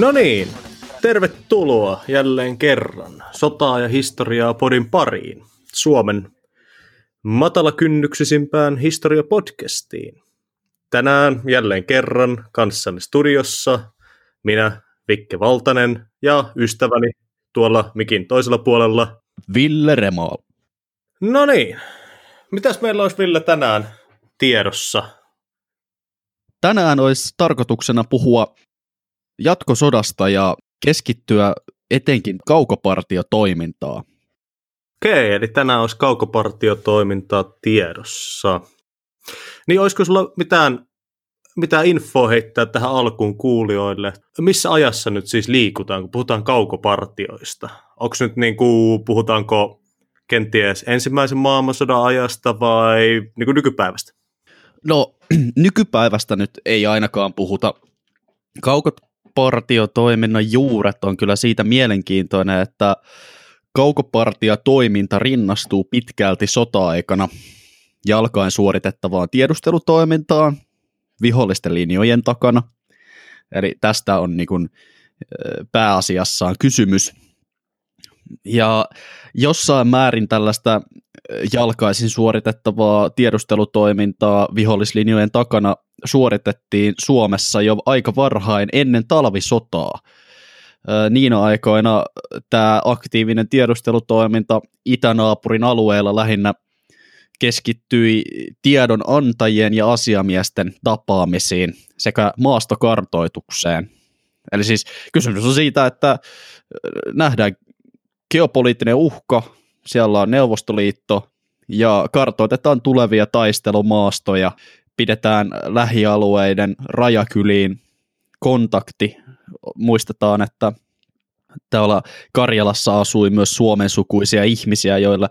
No niin, tervetuloa jälleen kerran sotaa ja historiaa podin pariin. Suomen matalakynnyksisimpään historiapodcastiin. Tänään jälleen kerran kanssani studiossa minä, Vikke Valtanen ja ystäväni tuolla mikin toisella puolella. Ville Remo. No niin, mitäs meillä olisi Ville tänään tiedossa? Tänään olisi tarkoituksena puhua jatkosodasta ja keskittyä etenkin kaukopartiotoimintaa. Okei, eli tänään olisi kaukopartiotoimintaa tiedossa. Niin olisiko sulla mitään, mitään infoa heittää tähän alkuun kuulijoille? Missä ajassa nyt siis liikutaan, kun puhutaan kaukopartioista? Onko nyt niin kuin, puhutaanko kenties ensimmäisen maailmansodan ajasta vai niin kuin nykypäivästä? No, nykypäivästä nyt ei ainakaan puhuta. Kaukopartiotoiminnan juuret on kyllä siitä mielenkiintoinen, että kaukopartiotoiminta rinnastuu pitkälti sota-aikana jalkain suoritettavaan tiedustelutoimintaan vihollisten linjojen takana. Eli tästä on niin kuin pääasiassaan kysymys. Ja jossain määrin tällaista jalkaisin suoritettavaa tiedustelutoimintaa vihollislinjojen takana suoritettiin Suomessa jo aika varhain ennen talvisotaa. Niina aikoina tämä aktiivinen tiedustelutoiminta itänaapurin alueella lähinnä keskittyi tiedon antajien ja asiamiesten tapaamisiin sekä maastokartoitukseen. Eli siis kysymys on siitä, että nähdään geopoliittinen uhka, siellä on Neuvostoliitto ja kartoitetaan tulevia taistelumaastoja, pidetään lähialueiden rajakyliin kontakti. Muistetaan, että täällä Karjalassa asui myös Suomen sukuisia ihmisiä, joilla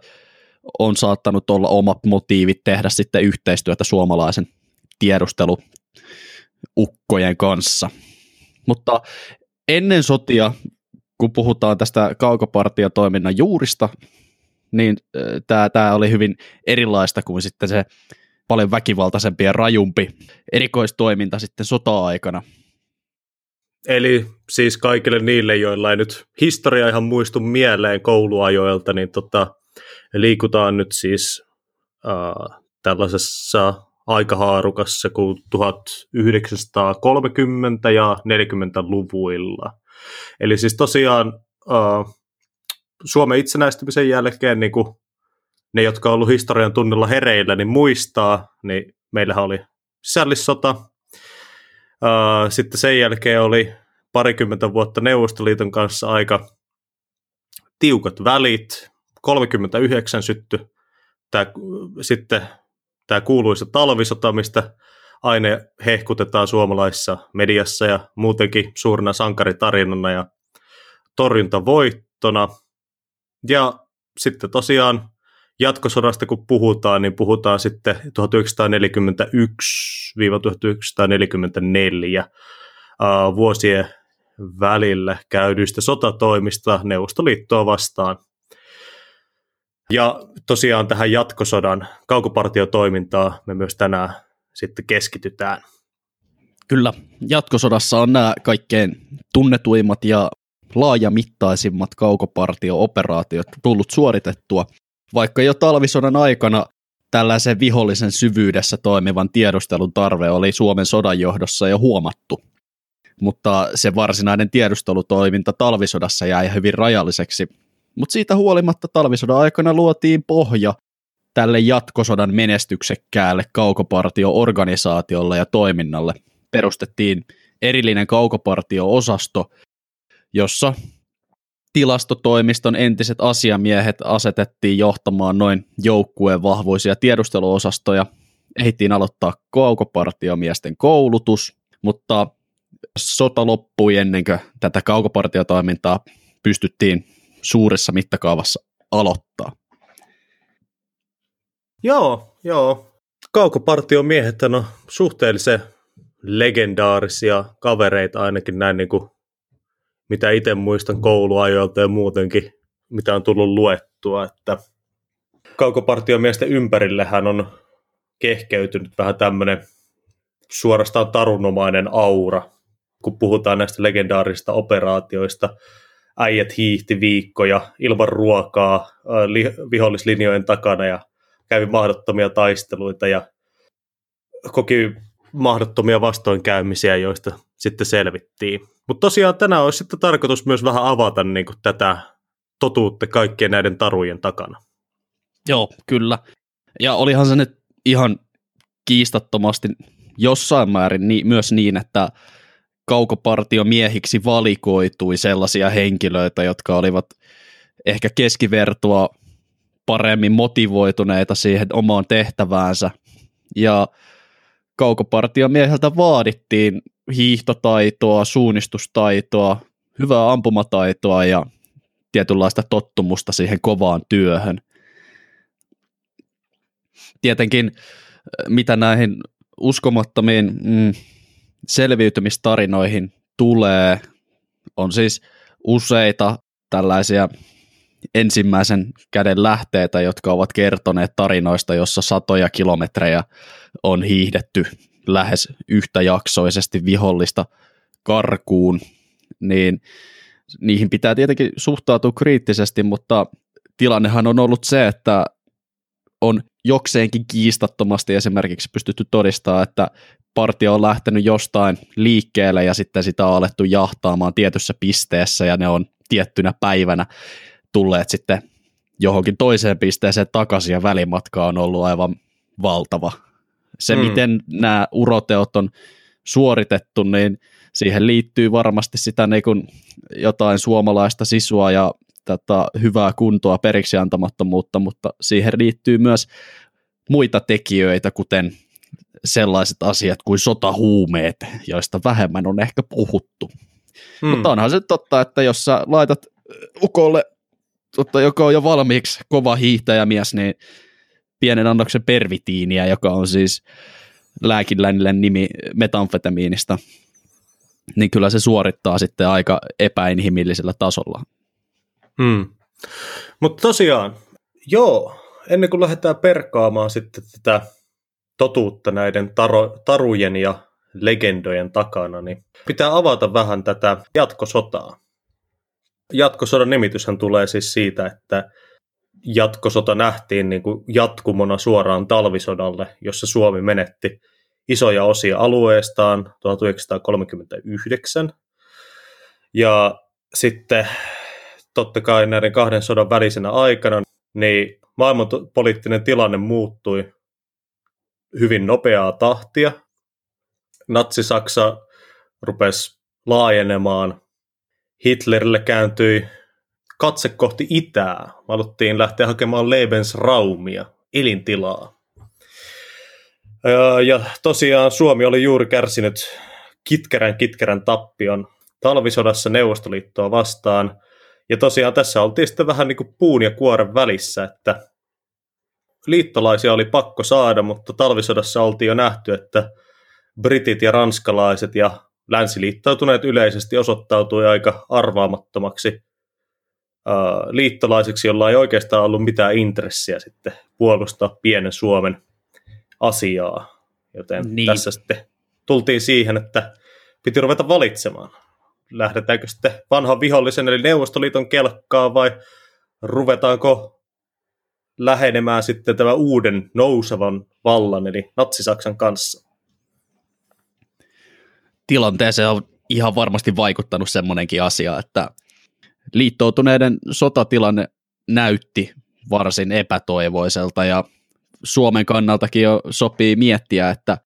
on saattanut olla omat motiivit tehdä sitten yhteistyötä suomalaisen tiedusteluukkojen kanssa. Mutta ennen sotia, kun puhutaan tästä kaukopartiotoiminnan juurista, niin tämä, oli hyvin erilaista kuin sitten se paljon väkivaltaisempi ja rajumpi erikoistoiminta sitten sota-aikana. Eli siis kaikille niille, joilla ei nyt historia ihan muistu mieleen kouluajoilta, niin tota, liikutaan nyt siis äh, tällaisessa aikahaarukassa kuin 1930 ja 40-luvuilla. Eli siis tosiaan Suomen itsenäistymisen jälkeen niin kuin ne, jotka on ollut historian tunnilla hereillä, niin muistaa, niin meillähän oli sisällissota. Sitten sen jälkeen oli parikymmentä vuotta Neuvostoliiton kanssa aika tiukat välit. 39 sytty tämä, sitten tämä kuuluisa talvisota, mistä aina hehkutetaan suomalaisessa mediassa ja muutenkin suurena sankaritarinana ja torjuntavoittona. Ja sitten tosiaan jatkosodasta kun puhutaan, niin puhutaan sitten 1941-1944 vuosien välillä käydyistä sotatoimista Neuvostoliittoa vastaan. Ja tosiaan tähän jatkosodan kaukopartiotoimintaa me myös tänään sitten keskitytään. Kyllä, jatkosodassa on nämä kaikkein tunnetuimmat ja laajamittaisimmat kaukopartio-operaatiot tullut suoritettua – vaikka jo talvisodan aikana tällaisen vihollisen syvyydessä toimivan tiedustelun tarve oli Suomen sodan johdossa jo huomattu. Mutta se varsinainen tiedustelutoiminta talvisodassa jäi hyvin rajalliseksi. Mutta siitä huolimatta talvisodan aikana luotiin pohja tälle jatkosodan menestyksekkäälle kaukopartio-organisaatiolle ja toiminnalle. Perustettiin erillinen kaukopartio-osasto, jossa tilastotoimiston entiset asiamiehet asetettiin johtamaan noin joukkueen vahvoisia tiedusteluosastoja. Ehittiin aloittaa kaukopartiomiesten koulutus, mutta sota loppui ennen kuin tätä kaukopartiotoimintaa pystyttiin suuressa mittakaavassa aloittaa. Joo, joo. Kaukopartiomiehet on suhteellisen legendaarisia kavereita ainakin näin niin kuin mitä itse muistan kouluajoilta ja muutenkin, mitä on tullut luettua, että kaukopartiomiesten ympärillehän on kehkeytynyt vähän tämmöinen suorastaan tarunomainen aura. kun puhutaan näistä legendaarisista operaatioista, äijät hiihti viikkoja ilman ruokaa li- vihollislinjojen takana ja kävi mahdottomia taisteluita ja koki mahdottomia vastoinkäymisiä, joista sitten selvittiin. Mutta tosiaan tänään olisi sitten tarkoitus myös vähän avata niin kuin tätä totuutta kaikkien näiden tarujen takana. Joo, kyllä. Ja olihan se nyt ihan kiistattomasti jossain määrin niin, myös niin, että kaukopartiomiehiksi valikoitui sellaisia henkilöitä, jotka olivat ehkä keskivertoa paremmin motivoituneita siihen omaan tehtäväänsä. Ja kaukopartiomieheltä vaadittiin hiihtotaitoa, suunnistustaitoa, hyvää ampumataitoa ja tietynlaista tottumusta siihen kovaan työhön. Tietenkin mitä näihin uskomattomiin mm, selviytymistarinoihin tulee, on siis useita tällaisia ensimmäisen käden lähteitä, jotka ovat kertoneet tarinoista, jossa satoja kilometrejä on hiihdetty lähes yhtäjaksoisesti vihollista karkuun, niin niihin pitää tietenkin suhtautua kriittisesti, mutta tilannehan on ollut se, että on jokseenkin kiistattomasti esimerkiksi pystytty todistamaan, että partio on lähtenyt jostain liikkeelle ja sitten sitä on alettu jahtaamaan tietyssä pisteessä ja ne on tiettynä päivänä tulleet sitten johonkin toiseen pisteeseen takaisin ja välimatka on ollut aivan valtava. Se, mm. miten nämä uroteot on suoritettu, niin siihen liittyy varmasti sitä niin kuin jotain suomalaista sisua ja tätä hyvää kuntoa periksi antamattomuutta, mutta siihen liittyy myös muita tekijöitä, kuten sellaiset asiat kuin sotahuumeet, joista vähemmän on ehkä puhuttu. Hmm. Mutta onhan se totta, että jos sä laitat ukolle, totta, joka on jo valmiiksi kova hiihtäjämies, niin pienen annoksen pervitiiniä, joka on siis lääkinläinen nimi metamfetamiinista, niin kyllä se suorittaa sitten aika epäinhimillisellä tasolla. Hmm. Mutta tosiaan, joo, ennen kuin lähdetään perkaamaan sitten tätä totuutta näiden taro, tarujen ja legendojen takana, niin pitää avata vähän tätä jatkosotaa. Jatkosodan nimityshän tulee siis siitä, että jatkosota nähtiin niin kuin jatkumona suoraan talvisodalle, jossa Suomi menetti isoja osia alueestaan 1939. Ja sitten totta kai näiden kahden sodan välisenä aikana, niin maailmanpoliittinen tilanne muuttui hyvin nopeaa tahtia. Natsi-Saksa rupesi laajenemaan. Hitlerille kääntyi katse kohti itää. Haluttiin lähteä hakemaan Lebensraumia, elintilaa. Ja tosiaan Suomi oli juuri kärsinyt kitkerän kitkerän tappion talvisodassa Neuvostoliittoa vastaan – ja tosiaan tässä oltiin sitten vähän niin kuin puun ja kuoren välissä, että liittolaisia oli pakko saada, mutta talvisodassa oltiin jo nähty, että britit ja ranskalaiset ja länsiliittoutuneet yleisesti osoittautui aika arvaamattomaksi liittolaiseksi, jolla ei oikeastaan ollut mitään intressiä sitten puolustaa pienen Suomen asiaa. Joten niin. tässä sitten tultiin siihen, että piti ruveta valitsemaan lähdetäänkö sitten vanhan vihollisen eli Neuvostoliiton kelkkaa vai ruvetaanko lähenemään sitten tämän uuden nousevan vallan eli Natsi-Saksan kanssa? Tilanteeseen on ihan varmasti vaikuttanut semmoinenkin asia, että liittoutuneiden sotatilanne näytti varsin epätoivoiselta ja Suomen kannaltakin jo sopii miettiä, että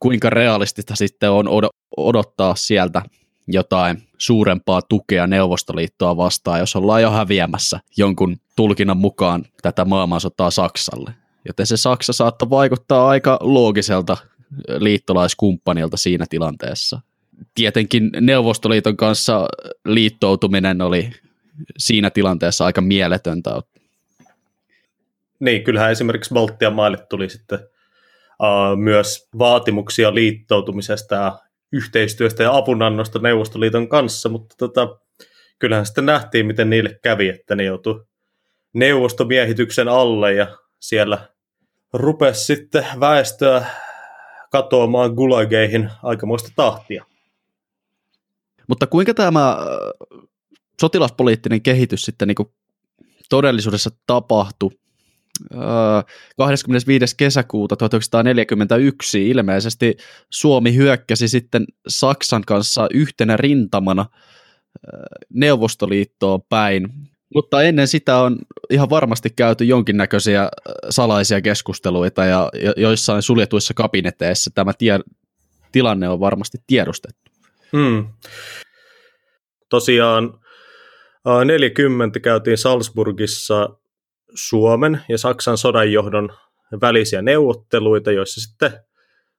kuinka realistista sitten on odottaa sieltä jotain suurempaa tukea Neuvostoliittoa vastaan, jos ollaan jo häviämässä jonkun tulkinnan mukaan tätä maailmansotaa Saksalle. Joten se Saksa saattoi vaikuttaa aika loogiselta liittolaiskumppanilta siinä tilanteessa. Tietenkin Neuvostoliiton kanssa liittoutuminen oli siinä tilanteessa aika mieletöntä. Niin, kyllähän esimerkiksi Baltian maille tuli sitten uh, myös vaatimuksia liittoutumisesta ja yhteistyöstä ja apunannosta Neuvostoliiton kanssa, mutta tota, kyllähän sitten nähtiin, miten niille kävi, että ne joutui neuvostomiehityksen alle ja siellä rupesi sitten väestöä katoamaan gulageihin aikamoista tahtia. Mutta kuinka tämä sotilaspoliittinen kehitys sitten niin todellisuudessa tapahtui? 25. kesäkuuta 1941 ilmeisesti Suomi hyökkäsi sitten Saksan kanssa yhtenä rintamana Neuvostoliittoon päin. Mutta ennen sitä on ihan varmasti käyty jonkinnäköisiä salaisia keskusteluita ja joissain suljetuissa kabineteissa tämä tie, tilanne on varmasti tiedostettu. Hmm. Tosiaan 40 käytiin Salzburgissa Suomen ja Saksan sodanjohdon välisiä neuvotteluita, joissa sitten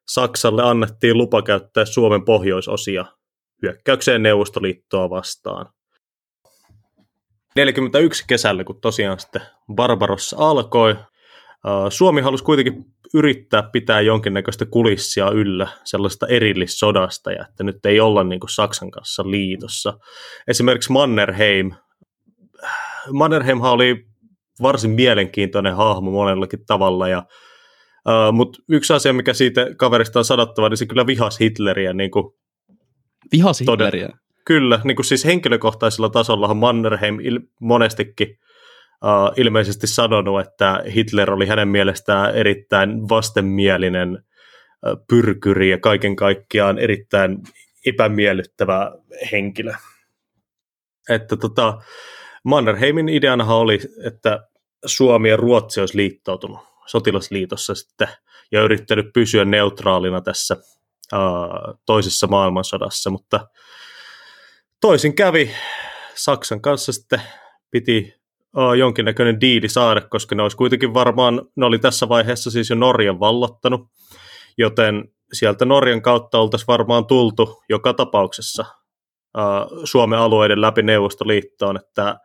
Saksalle annettiin lupa käyttää Suomen pohjoisosia hyökkäykseen Neuvostoliittoa vastaan. 41 kesällä, kun tosiaan sitten Barbarossa alkoi, Suomi halusi kuitenkin yrittää pitää jonkinnäköistä kulissia yllä sellaista erillissodasta, ja että nyt ei olla niin kuin Saksan kanssa liitossa. Esimerkiksi Mannerheim. Mannerheimhan oli varsin mielenkiintoinen hahmo monellakin tavalla, ja, uh, mutta yksi asia, mikä siitä kaverista on sanottava, niin se kyllä vihas Hitleriä. Niin kuin vihas Hitleriä? Toden, kyllä, niin kuin siis henkilökohtaisella tasolla Mannerheim il, monestikin uh, ilmeisesti sanonut, että Hitler oli hänen mielestään erittäin vastenmielinen uh, pyrkyri ja kaiken kaikkiaan erittäin epämiellyttävä henkilö. Että tota, Mannerheimin ideana oli, että Suomi ja Ruotsi olisi liittoutunut sotilasliitossa sitten ja yrittänyt pysyä neutraalina tässä uh, toisessa maailmansodassa, mutta toisin kävi. Saksan kanssa sitten piti uh, jonkinnäköinen diili saada, koska ne olisi kuitenkin varmaan, ne oli tässä vaiheessa siis jo Norjan vallottanut, joten sieltä Norjan kautta oltaisiin varmaan tultu joka tapauksessa uh, Suomen alueiden läpi Neuvostoliittoon, että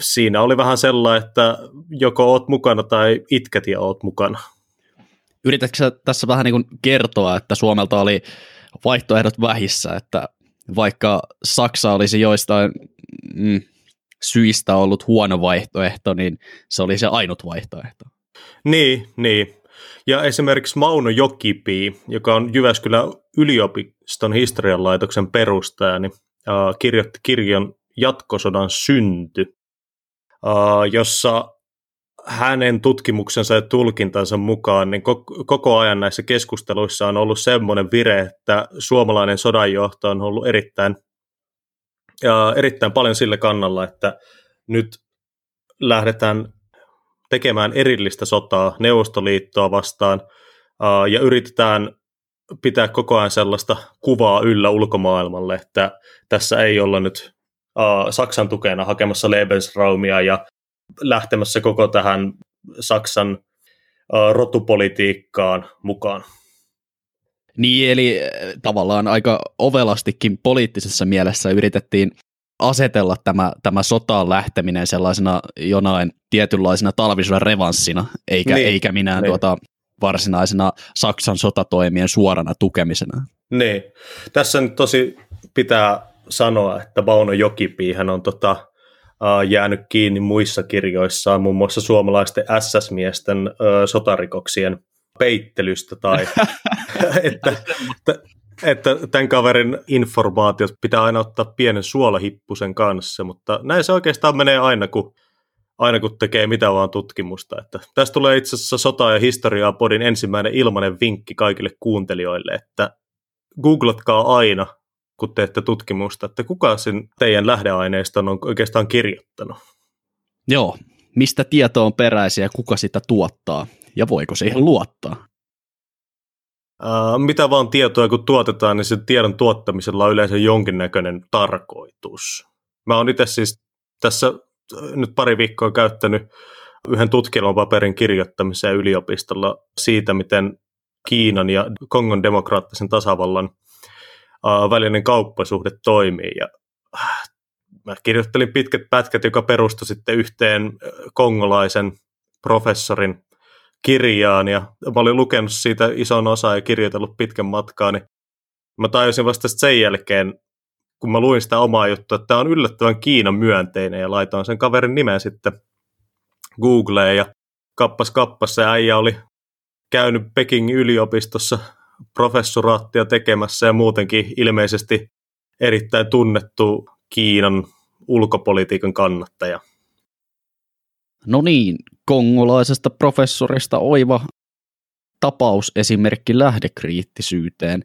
siinä oli vähän sellainen, että joko oot mukana tai itket ja oot mukana. Yritätkö tässä vähän niin kuin kertoa, että Suomelta oli vaihtoehdot vähissä, että vaikka Saksa olisi joistain mm, syistä ollut huono vaihtoehto, niin se oli se ainut vaihtoehto. Niin, niin. Ja esimerkiksi Mauno Jokipi, joka on Jyväskylän yliopiston historian laitoksen perustaja, niin, äh, kirjoitti kirjan Jatkosodan synty, äh, jossa hänen tutkimuksensa ja tulkintansa mukaan niin koko ajan näissä keskusteluissa on ollut semmoinen vire, että suomalainen sodanjohto on ollut erittäin ja erittäin paljon sille kannalla, että nyt lähdetään tekemään erillistä sotaa Neuvostoliittoa vastaan ja yritetään pitää koko ajan sellaista kuvaa yllä ulkomaailmalle, että tässä ei olla nyt Saksan tukena hakemassa Lebensraumia ja lähtemässä koko tähän Saksan rotupolitiikkaan mukaan. Niin, eli tavallaan aika ovelastikin poliittisessa mielessä yritettiin asetella tämä, tämä sotaan lähteminen sellaisena jonain tietynlaisena talvisodan revanssina, eikä, niin, eikä minä niin. tuota, varsinaisena Saksan sotatoimien suorana tukemisena. Niin. Tässä nyt tosi pitää sanoa, että Bauno Jokipi hän on tota, jäänyt kiinni muissa kirjoissaan, muun muassa suomalaisten SS-miesten sotarikoksien peittelystä tai että, että, että tämän kaverin informaatiot pitää aina ottaa pienen suolahippusen kanssa, mutta näin se oikeastaan menee aina, kun, aina kun tekee mitä vaan tutkimusta. Että tästä tulee itse asiassa sota- ja historiaa podin ensimmäinen ilmainen vinkki kaikille kuuntelijoille, että googlatkaa aina, kun teette tutkimusta, että kuka sen teidän lähdeaineiston on oikeastaan kirjoittanut. Joo, mistä tieto on peräisiä ja kuka sitä tuottaa ja voiko siihen luottaa? Uh, mitä vaan tietoa kun tuotetaan, niin sen tiedon tuottamisella on yleensä jonkinnäköinen tarkoitus. Mä oon itse siis tässä nyt pari viikkoa käyttänyt yhden tutkielmapaperin kirjoittamiseen yliopistolla siitä, miten Kiinan ja Kongon demokraattisen tasavallan välinen kauppasuhde toimii. Ja, uh, mä kirjoittelin pitkät pätkät, joka perustui sitten yhteen kongolaisen professorin kirjaan ja mä olin lukenut siitä ison osa ja kirjoitellut pitkän matkaa, niin mä tajusin vasta sen jälkeen, kun mä luin sitä omaa juttua, että tämä on yllättävän Kiinan myönteinen ja laitoin sen kaverin nimen sitten Googleen ja kappas kappas se äijä oli käynyt Pekingin yliopistossa professoraattia tekemässä ja muutenkin ilmeisesti erittäin tunnettu Kiinan ulkopolitiikan kannattaja. No niin, kongolaisesta professorista oiva tapausesimerkki lähdekriittisyyteen.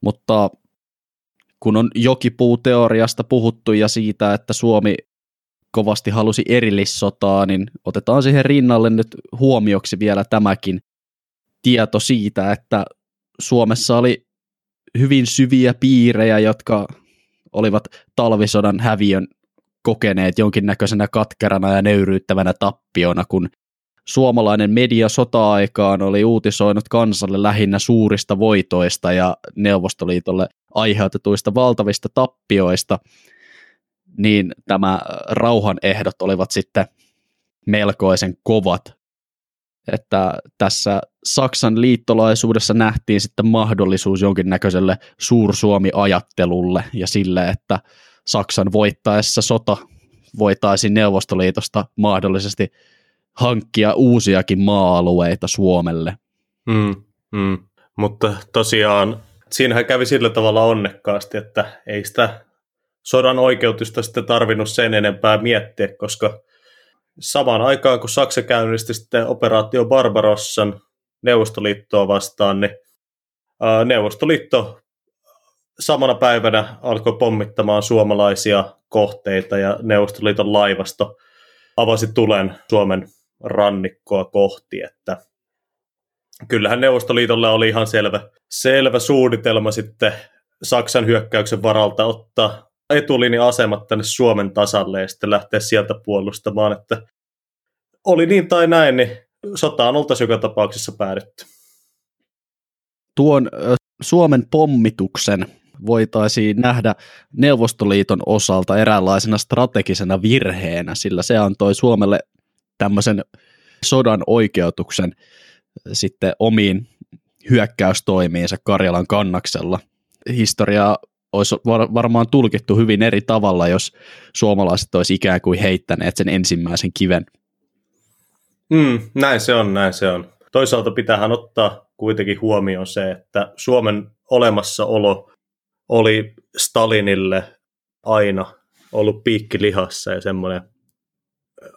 Mutta kun on jokipuuteoriasta puhuttu ja siitä, että Suomi kovasti halusi erillissotaa, niin otetaan siihen rinnalle nyt huomioksi vielä tämäkin tieto siitä, että Suomessa oli hyvin syviä piirejä, jotka olivat talvisodan häviön kokeneet jonkinnäköisenä katkerana ja nöyryyttävänä tappiona, kun suomalainen media sota-aikaan oli uutisoinut kansalle lähinnä suurista voitoista ja Neuvostoliitolle aiheutetuista valtavista tappioista, niin tämä rauhan ehdot olivat sitten melkoisen kovat. Että tässä Saksan liittolaisuudessa nähtiin sitten mahdollisuus jonkinnäköiselle suursuomi-ajattelulle ja sille, että Saksan voittaessa sota voitaisiin Neuvostoliitosta mahdollisesti hankkia uusiakin maa-alueita Suomelle. Mm, mm. Mutta tosiaan siinähän kävi sillä tavalla onnekkaasti, että ei sitä sodan oikeutusta sitten tarvinnut sen enempää miettiä, koska samaan aikaan kun Saksa käynnisti sitten operaatio Barbarossan Neuvostoliittoa vastaan, niin Neuvostoliitto samana päivänä alkoi pommittamaan suomalaisia kohteita ja Neuvostoliiton laivasto avasi tulen Suomen rannikkoa kohti, että kyllähän Neuvostoliitolla oli ihan selvä, selvä suunnitelma sitten Saksan hyökkäyksen varalta ottaa etulinja-asemat tänne Suomen tasalle ja sitten lähteä sieltä puolustamaan, että oli niin tai näin, niin sotaan oltaisiin joka tapauksessa päädytty. Tuon Suomen pommituksen voitaisiin nähdä Neuvostoliiton osalta eräänlaisena strategisena virheenä, sillä se antoi Suomelle tämmöisen sodan oikeutuksen sitten omiin hyökkäystoimiinsa Karjalan kannaksella. Historiaa olisi varmaan tulkittu hyvin eri tavalla, jos suomalaiset olisi ikään kuin heittäneet sen ensimmäisen kiven. Mm, näin se on, näin se on. Toisaalta pitäähän ottaa kuitenkin huomioon se, että Suomen olemassaolo oli Stalinille aina ollut piikki lihassa ja semmoinen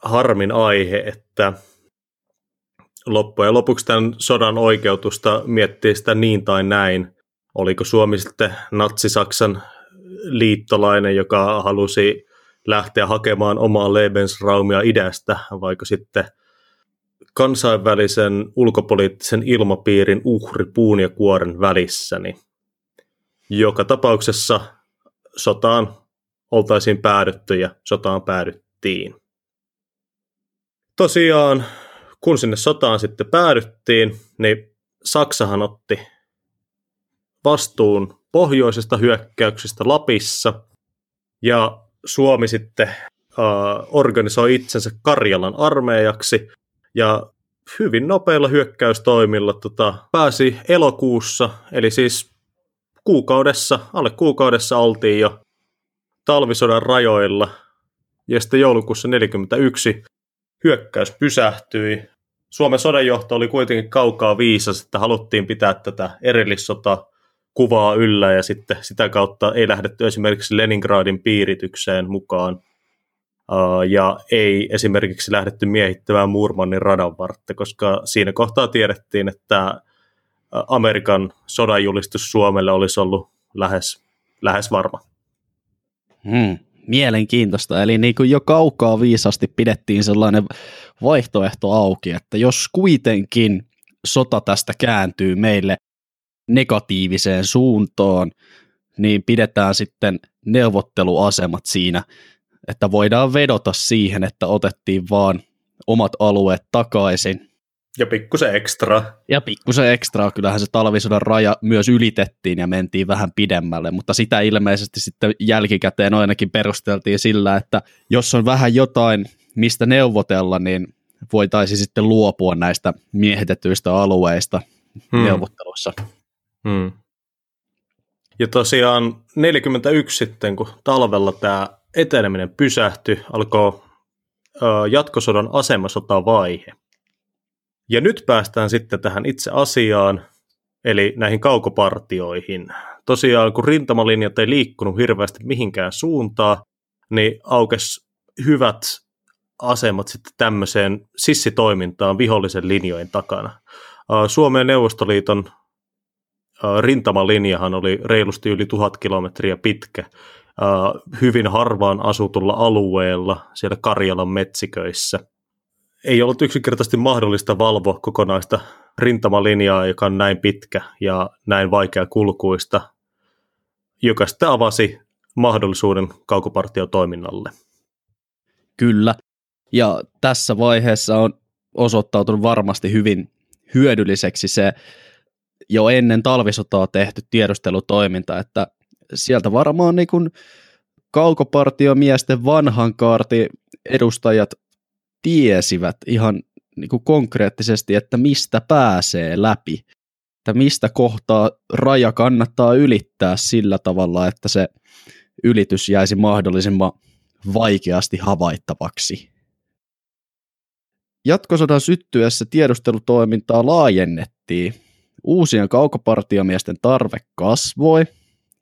harmin aihe, että loppujen lopuksi tämän sodan oikeutusta miettii sitä niin tai näin. Oliko Suomi sitten Natsi-Saksan liittolainen, joka halusi lähteä hakemaan omaa Lebensraumia idästä, vaikka sitten kansainvälisen ulkopoliittisen ilmapiirin uhri puun ja kuoren välissä, niin joka tapauksessa sotaan oltaisiin päädytty ja sotaan päädyttiin. Tosiaan, kun sinne sotaan sitten päädyttiin, niin Saksahan otti vastuun pohjoisesta hyökkäyksestä Lapissa. Ja Suomi sitten uh, organisoi itsensä Karjalan armeijaksi. Ja hyvin nopeilla hyökkäystoimilla tota, pääsi elokuussa, eli siis kuukaudessa, alle kuukaudessa oltiin jo talvisodan rajoilla, ja sitten joulukuussa 1941 hyökkäys pysähtyi. Suomen sodanjohto oli kuitenkin kaukaa viisas, että haluttiin pitää tätä erillissota kuvaa yllä ja sitten sitä kautta ei lähdetty esimerkiksi Leningradin piiritykseen mukaan ja ei esimerkiksi lähdetty miehittämään Murmannin radan vartta, koska siinä kohtaa tiedettiin, että Amerikan sodanjulistus Suomelle olisi ollut lähes, lähes varma. Hmm, mielenkiintoista. Eli niin kuin jo kaukaa viisasti pidettiin sellainen vaihtoehto auki, että jos kuitenkin sota tästä kääntyy meille negatiiviseen suuntaan, niin pidetään sitten neuvotteluasemat siinä, että voidaan vedota siihen, että otettiin vaan omat alueet takaisin ja pikkusen ekstra. Ja pikkusen ekstra. Kyllähän se talvisodan raja myös ylitettiin ja mentiin vähän pidemmälle, mutta sitä ilmeisesti sitten jälkikäteen ainakin perusteltiin sillä, että jos on vähän jotain, mistä neuvotella, niin voitaisiin sitten luopua näistä miehitetyistä alueista hmm. neuvottelussa. Hmm. Ja tosiaan 41 sitten, kun talvella tämä eteneminen pysähtyi, alkoi jatkosodan asemasotavaihe. Ja nyt päästään sitten tähän itse asiaan, eli näihin kaukopartioihin. tosiaan kun rintamalinjat ei liikkunut hirveästi mihinkään suuntaan, niin aukes hyvät asemat sitten tämmöiseen sissitoimintaan vihollisen linjojen takana. Suomen Neuvostoliiton rintamalinjahan oli reilusti yli tuhat kilometriä pitkä, hyvin harvaan asutulla alueella siellä Karjalan metsiköissä. Ei ollut yksinkertaisesti mahdollista valvoa kokonaista rintamalinjaa, joka on näin pitkä ja näin vaikea kulkuista, joka sitten avasi mahdollisuuden kaukopartiotoiminnalle. Kyllä, ja tässä vaiheessa on osoittautunut varmasti hyvin hyödylliseksi se jo ennen talvisotaa tehty tiedustelutoiminta, että sieltä varmaan niin kuin kaukopartiomiesten vanhan kaarti edustajat tiesivät ihan niin kuin konkreettisesti, että mistä pääsee läpi, että mistä kohtaa raja kannattaa ylittää sillä tavalla, että se ylitys jäisi mahdollisimman vaikeasti havaittavaksi. Jatkosodan syttyessä tiedustelutoimintaa laajennettiin. Uusien kaukopartiomiesten tarve kasvoi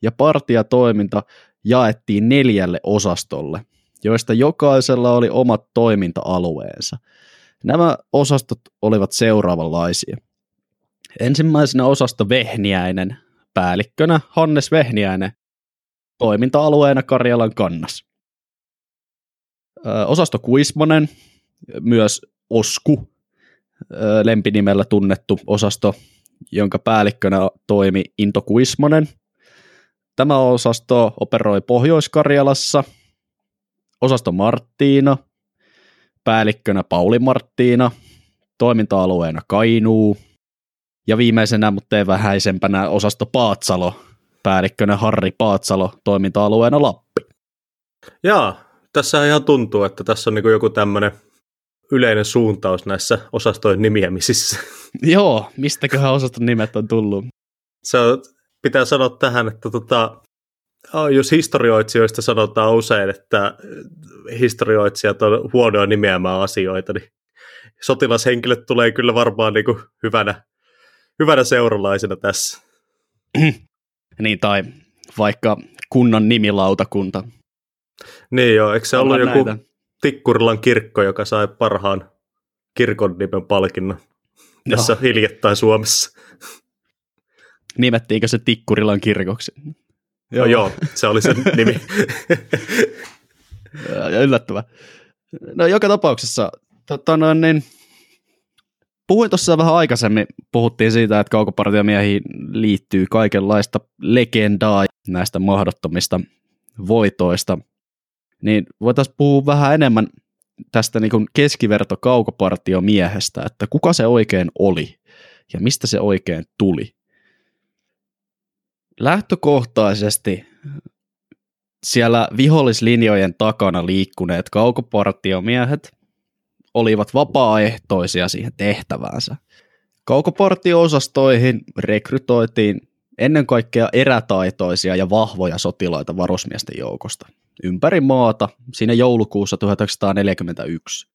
ja partiatoiminta jaettiin neljälle osastolle, joista jokaisella oli omat toiminta-alueensa. Nämä osastot olivat seuraavanlaisia. Ensimmäisenä osasto Vehniäinen, päällikkönä Hannes Vehniäinen, toiminta-alueena Karjalan kannas. Osasto Kuismonen, myös Osku, lempinimellä tunnettu osasto, jonka päällikkönä toimi Into Kuismonen. Tämä osasto operoi Pohjois-Karjalassa, osasto Marttiina, päällikkönä Pauli Marttiina, toiminta-alueena Kainuu, ja viimeisenä, mutta ei vähäisempänä, osasto Paatsalo, päällikkönä Harri Paatsalo, toiminta-alueena Lappi. Jaa, tässä ihan tuntuu, että tässä on niin joku tämmöinen yleinen suuntaus näissä osastojen nimiämisissä. Joo, mistäköhän osaston nimet on tullut? Se on, pitää sanoa tähän, että tota, jos historioitsijoista sanotaan usein, että historioitsijat on huonoa nimeämään asioita, niin sotilashenkilöt tulee kyllä varmaan niin kuin hyvänä, hyvänä seuralaisena tässä. niin, tai vaikka kunnan nimilautakunta. Niin joo, eikö se ollut joku näitä. Tikkurilan kirkko, joka sai parhaan kirkon nimen palkinnon tässä no. hiljattain Suomessa. Nimettiinkö se Tikkurilan kirkoksi? Joo, no, joo se oli sen nimi. ja yllättävä. No joka tapauksessa, tota noin, niin, puhuin tuossa vähän aikaisemmin, puhuttiin siitä, että kaukopartiomiehiin liittyy kaikenlaista legendaa näistä mahdottomista voitoista – niin voitaisiin puhua vähän enemmän tästä niin keskiverto kaukopartiomiehestä, että kuka se oikein oli ja mistä se oikein tuli. Lähtökohtaisesti siellä vihollislinjojen takana liikkuneet kaukopartiomiehet olivat vapaaehtoisia siihen tehtäväänsä. Kaukopartio-osastoihin rekrytoitiin ennen kaikkea erätaitoisia ja vahvoja sotilaita varusmiesten joukosta ympäri maata siinä joulukuussa 1941.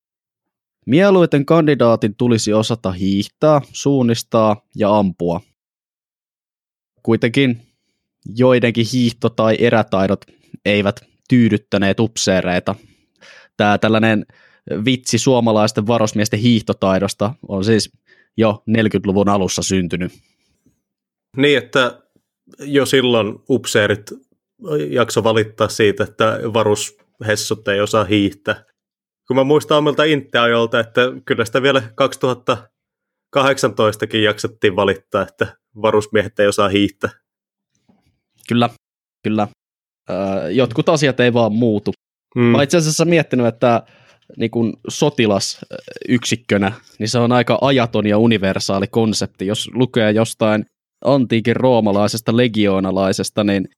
Mieluiten kandidaatin tulisi osata hiihtää, suunnistaa ja ampua. Kuitenkin joidenkin hiihto- tai erätaidot eivät tyydyttäneet upseereita. Tämä tällainen vitsi suomalaisten varusmiesten hiihtotaidosta on siis jo 40-luvun alussa syntynyt. Niin, että jo silloin upseerit jakso valittaa siitä, että varushessut ei osaa hiihtää. Kun mä muistan omilta Intte-ajolta, että kyllä sitä vielä 2018kin jaksettiin valittaa, että varusmiehet ei osaa hiihtää. Kyllä, kyllä. Öö, jotkut asiat ei vaan muutu. Mm. Mä itse asiassa miettinyt, että niin kun sotilasyksikkönä, niin se on aika ajaton ja universaali konsepti. Jos lukee jostain antiikin roomalaisesta legioonalaisesta, niin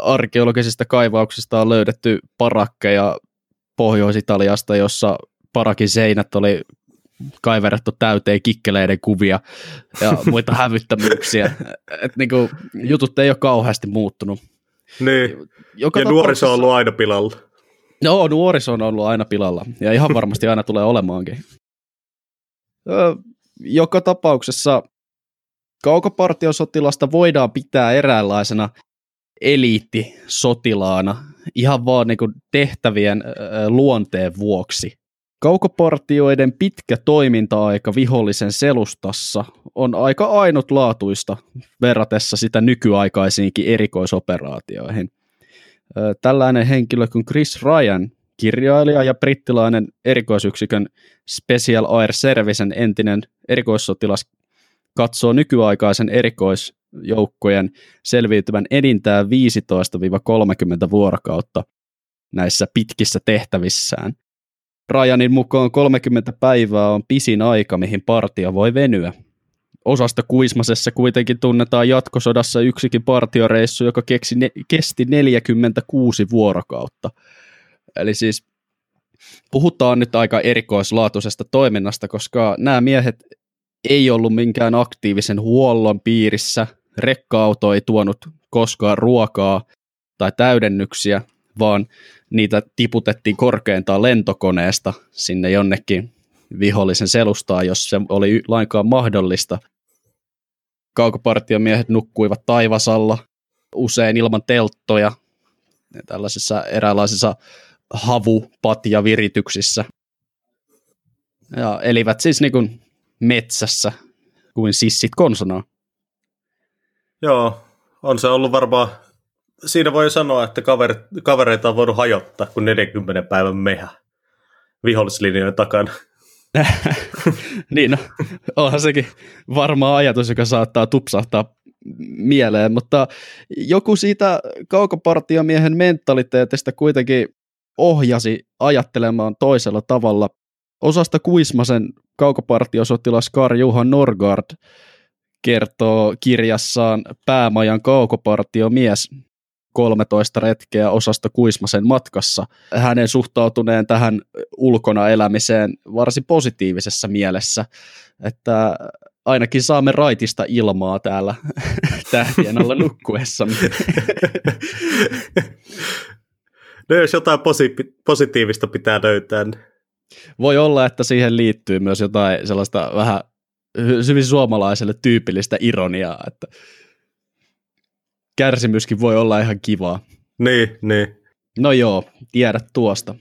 arkeologisista kaivauksista on löydetty parakkeja Pohjois-Italiasta, jossa parakin seinät oli kaiverettu täyteen kikkeleiden kuvia ja muita hävyttömyyksiä. Et niinku, jutut ei ole kauheasti muuttunut. Niin, Joka ja nuoriso on ollut aina pilalla. Joo, nuoriso on ollut aina pilalla ja ihan varmasti aina tulee olemaankin. Joka tapauksessa Kaukopartiosotilasta voidaan pitää eräänlaisena eliittisotilaana ihan vaan niin tehtävien luonteen vuoksi. Kaukopartioiden pitkä toiminta-aika vihollisen selustassa on aika ainutlaatuista verratessa sitä nykyaikaisiinkin erikoisoperaatioihin. Tällainen henkilö kuin Chris Ryan, kirjailija ja brittiläinen erikoisyksikön Special Air Servicen entinen erikoissotilas, katsoo nykyaikaisen erikoisjoukkojen selviytyvän enintään 15-30 vuorokautta näissä pitkissä tehtävissään. Ryanin mukaan 30 päivää on pisin aika, mihin partio voi venyä. Osasta Kuismasessa kuitenkin tunnetaan jatkosodassa yksikin partioreissu, joka keksi ne, kesti 46 vuorokautta. Eli siis puhutaan nyt aika erikoislaatuisesta toiminnasta, koska nämä miehet ei ollut minkään aktiivisen huollon piirissä, rekka-auto ei tuonut koskaan ruokaa tai täydennyksiä, vaan niitä tiputettiin korkeintaan lentokoneesta sinne jonnekin vihollisen selustaan, jos se oli lainkaan mahdollista. Kaukopartiomiehet nukkuivat taivasalla, usein ilman telttoja, tällaisissa eräänlaisissa havupatjavirityksissä. Ja elivät siis niin kuin metsässä kuin sissit konsonaa. Joo, on se ollut varmaan, siinä voi sanoa, että kaverit, kavereita on voinut hajottaa kuin 40 päivän mehä vihollislinjojen takana. niin, no, onhan sekin varmaan ajatus, joka saattaa tupsahtaa mieleen, mutta joku siitä kaukopartiomiehen mentaliteetista kuitenkin ohjasi ajattelemaan toisella tavalla. Osasta Kuismasen kaukopartiosotilas Kar Juhan Norgard kertoo kirjassaan Päämajan kaukopartiomies 13 retkeä osasta Kuismasen matkassa. Hänen suhtautuneen tähän ulkona elämiseen varsin positiivisessa mielessä, että ainakin saamme raitista ilmaa täällä tähtien alla nukkuessa. No jos jotain posi- positiivista pitää löytää. Niin- Voi olla, että siihen liittyy myös jotain sellaista vähän hyvin suomalaiselle tyypillistä ironiaa, että kärsimyskin voi olla ihan kivaa. Niin, niin. No joo, tiedät tuosta.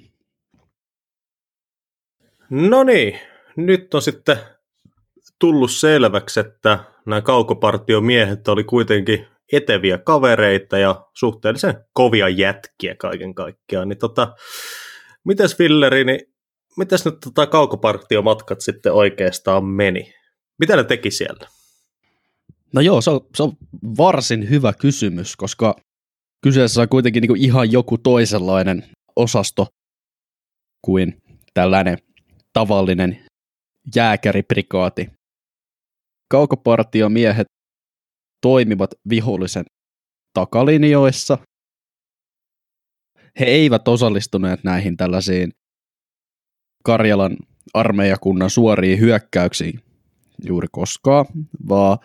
No niin, nyt on sitten tullut selväksi, että nämä kaukopartiomiehet oli kuitenkin eteviä kavereita ja suhteellisen kovia jätkiä kaiken kaikkiaan. Niin tota, mites Villeri, niin mitäs nyt tota kaukopartiomatkat sitten oikeastaan meni? Mitä ne teki siellä? No joo, se on, se on varsin hyvä kysymys, koska kyseessä on kuitenkin niin kuin ihan joku toisenlainen osasto kuin tällainen tavallinen jääkäriprikaati. Kaukopartiomiehet toimivat vihollisen takalinjoissa. He eivät osallistuneet näihin tällaisiin Karjalan armeijakunnan suoriin hyökkäyksiin juuri koskaan, vaan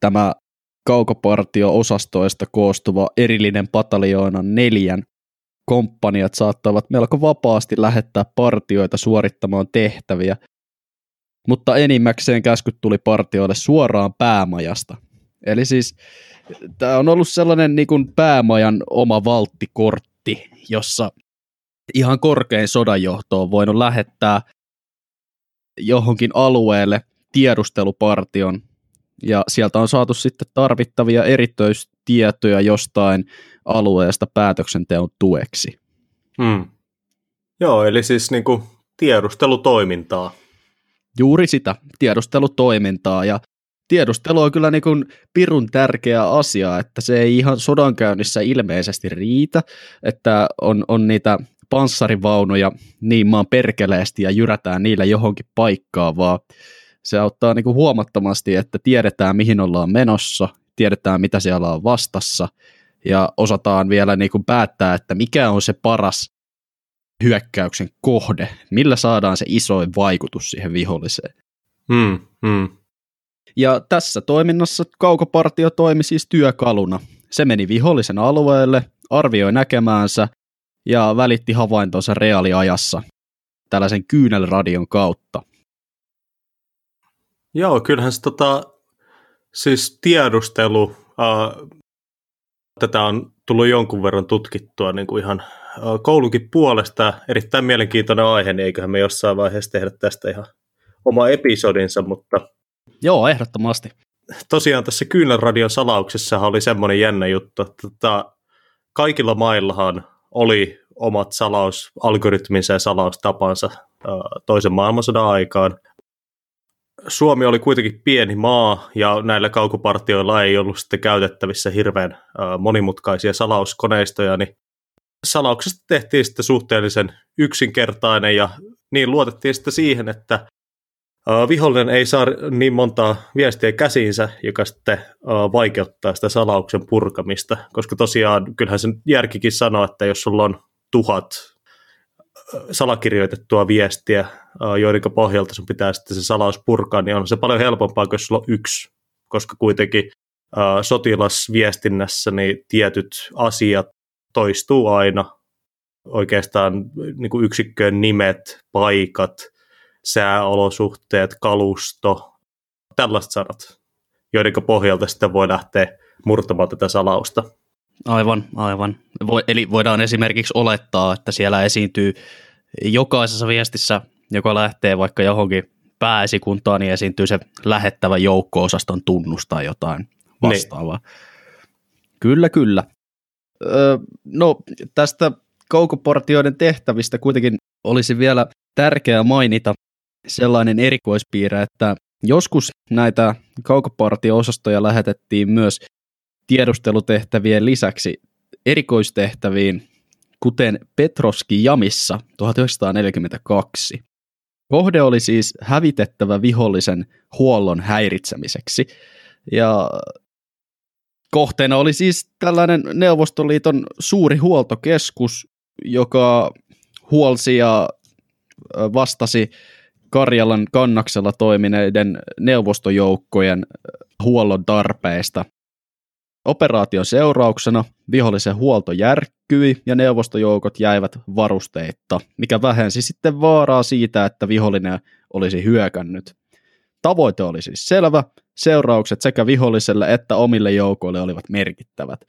tämä kaukopartio-osastoista koostuva erillinen pataljoonan neljän komppaniat saattavat melko vapaasti lähettää partioita suorittamaan tehtäviä, mutta enimmäkseen käskyt tuli partioille suoraan päämajasta – Eli siis tämä on ollut sellainen niin kuin päämajan oma valttikortti, jossa ihan korkein sodanjohto on voinut lähettää johonkin alueelle tiedustelupartion, ja sieltä on saatu sitten tarvittavia erityistietoja jostain alueesta päätöksenteon tueksi. Hmm. Joo, eli siis niin kuin tiedustelutoimintaa. Juuri sitä, tiedustelutoimintaa, ja tiedustelu on kyllä niin kuin pirun tärkeä asia, että se ei ihan sodankäynnissä ilmeisesti riitä, että on, on niitä panssarivaunuja niin maan perkeleesti ja jyrätään niillä johonkin paikkaan, vaan se auttaa niin kuin huomattomasti, että tiedetään mihin ollaan menossa, tiedetään mitä siellä on vastassa ja osataan vielä niin kuin päättää, että mikä on se paras hyökkäyksen kohde, millä saadaan se isoin vaikutus siihen viholliseen. Hmm, hmm. Ja tässä toiminnassa kaukopartio toimi siis työkaluna. Se meni vihollisen alueelle, arvioi näkemäänsä ja välitti havaintonsa reaaliajassa tällaisen kyynelradion kautta. Joo, kyllähän se tota, Siis tiedustelu, äh, tätä on tullut jonkun verran tutkittua niin kuin ihan äh, koulukin puolesta. Erittäin mielenkiintoinen aihe, niin eiköhän me jossain vaiheessa tehdä tästä ihan oma episodinsa, mutta... Joo, ehdottomasti. Tosiaan tässä Kyynelradion salauksessa oli semmoinen jännä juttu, että tota, kaikilla maillahan oli omat salaus, algoritminsa ja salaustapansa toisen maailmansodan aikaan. Suomi oli kuitenkin pieni maa ja näillä kaukopartioilla ei ollut sitten käytettävissä hirveän monimutkaisia salauskoneistoja, niin salauksesta tehtiin sitten suhteellisen yksinkertainen ja niin luotettiin sitten siihen, että vihollinen ei saa niin montaa viestiä käsiinsä, joka sitten vaikeuttaa sitä salauksen purkamista, koska tosiaan kyllähän sen järkikin sanoo, että jos sulla on tuhat salakirjoitettua viestiä, joiden pohjalta sun pitää sitten se salaus purkaa, niin on se paljon helpompaa, kun sulla on yksi, koska kuitenkin sotilasviestinnässä niin tietyt asiat toistuu aina, oikeastaan niin kuin yksikköön nimet, paikat, sääolosuhteet, kalusto, tällaiset sanat, joiden pohjalta sitten voi lähteä murtamaan tätä salausta. Aivan, aivan. Eli voidaan esimerkiksi olettaa, että siellä esiintyy jokaisessa viestissä, joka lähtee vaikka johonkin pääesikuntaan, niin esiintyy se lähettävä joukko-osaston tunnus tai jotain niin. vastaavaa. Niin. Kyllä, kyllä. Öö, no, tästä kaukoportioiden tehtävistä kuitenkin olisi vielä tärkeää mainita sellainen erikoispiirre, että joskus näitä kaukopartio-osastoja lähetettiin myös tiedustelutehtävien lisäksi erikoistehtäviin, kuten Petroski Jamissa 1942. Kohde oli siis hävitettävä vihollisen huollon häiritsemiseksi. Ja kohteena oli siis tällainen Neuvostoliiton suuri huoltokeskus, joka huolsi ja vastasi Karjalan kannaksella toimineiden neuvostojoukkojen huollon tarpeista Operaation seurauksena vihollisen huolto järkkyi ja neuvostojoukot jäivät varusteitta, mikä vähensi sitten vaaraa siitä, että vihollinen olisi hyökännyt. Tavoite oli siis selvä, seuraukset sekä viholliselle että omille joukoille olivat merkittävät.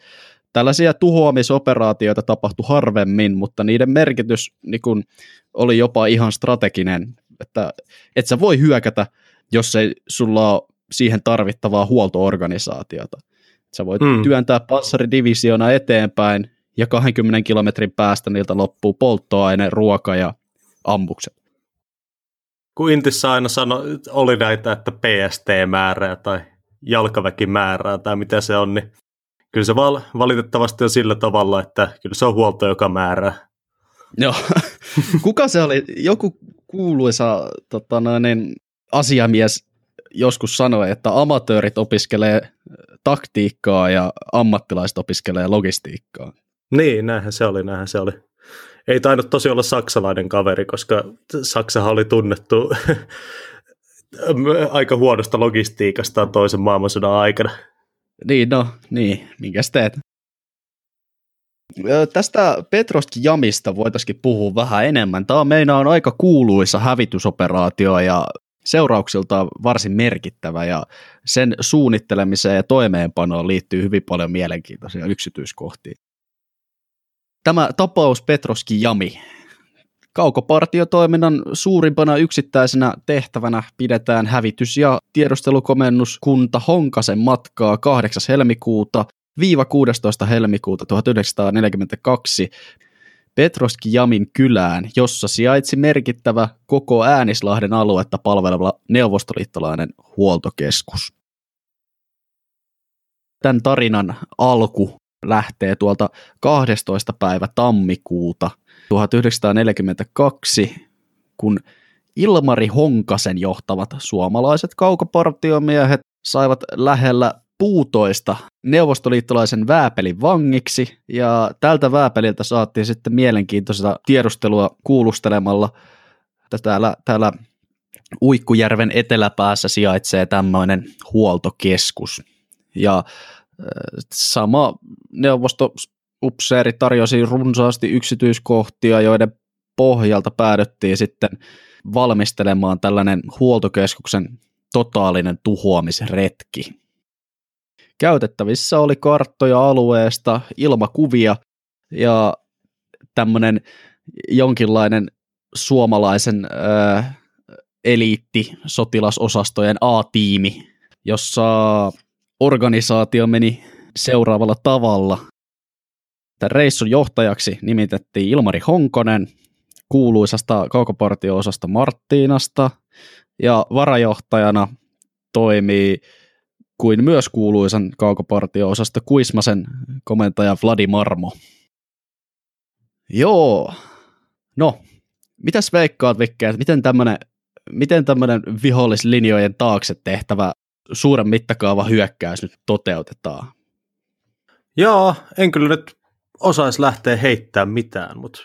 Tällaisia tuhoamisoperaatioita tapahtui harvemmin, mutta niiden merkitys niin kun, oli jopa ihan strateginen, että et sä voi hyökätä, jos ei sulla ole siihen tarvittavaa huoltoorganisaatiota. Sä voit mm. työntää panssaridivisioona eteenpäin ja 20 kilometrin päästä niiltä loppuu polttoaine, ruoka ja ammukset. Kun Intissä aina sano, oli näitä, että PST-määrää tai jalkaväkimäärää tai mitä se on, niin kyllä se val- valitettavasti on sillä tavalla, että kyllä se on huolto, joka määrää. Joo. Kuka se oli? Joku kuuluisa tota noin, asiamies joskus sanoi, että amatöörit opiskelee taktiikkaa ja ammattilaiset opiskelee logistiikkaa. Niin, näinhän se oli, näinhän se oli. Ei tainnut tosi olla saksalainen kaveri, koska Saksahan oli tunnettu aika huonosta logistiikasta toisen maailmansodan aikana. Niin, no, niin, minkäs teet? Tästä Petroski Jamista voitaisiin puhua vähän enemmän. Tämä meina on aika kuuluisa hävitysoperaatio ja seurauksilta varsin merkittävä ja sen suunnittelemiseen ja toimeenpanoon liittyy hyvin paljon mielenkiintoisia yksityiskohtia. Tämä tapaus Petroski Jami. Kaukopartiotoiminnan suurimpana yksittäisenä tehtävänä pidetään hävitys- ja tiedustelukomennuskunta Honkasen matkaa 8. helmikuuta viiva 16. helmikuuta 1942 Petroski Jamin kylään, jossa sijaitsi merkittävä koko Äänislahden aluetta palveleva neuvostoliittolainen huoltokeskus. Tämän tarinan alku lähtee tuolta 12. päivä tammikuuta 1942, kun Ilmari Honkasen johtavat suomalaiset kaukopartiomiehet saivat lähellä puutoista neuvostoliittolaisen vääpelin vangiksi, ja tältä vääpeliltä saatiin sitten mielenkiintoista tiedustelua kuulustelemalla, täällä, täällä Uikkujärven eteläpäässä sijaitsee tämmöinen huoltokeskus. Ja äh, sama neuvostoupseeri tarjosi runsaasti yksityiskohtia, joiden pohjalta päädyttiin sitten valmistelemaan tällainen huoltokeskuksen totaalinen tuhoamisretki. Käytettävissä oli karttoja alueesta, ilmakuvia ja tämmöinen jonkinlainen suomalaisen äh, eliitti sotilasosastojen A-tiimi, jossa organisaatio meni seuraavalla tavalla. Tämän reissun johtajaksi nimitettiin Ilmari Honkonen kuuluisasta kaukopartio-osasta Marttiinasta ja varajohtajana toimii kuin myös kuuluisan kaukopartio-osasta Kuismasen komentaja Vladi Marmo. Joo, no, mitäs veikkaat Vikke, että miten tämmöinen miten tämmöinen vihollislinjojen taakse tehtävä suuren mittakaava hyökkäys nyt toteutetaan? Joo, en kyllä nyt osaisi lähteä heittämään mitään, mutta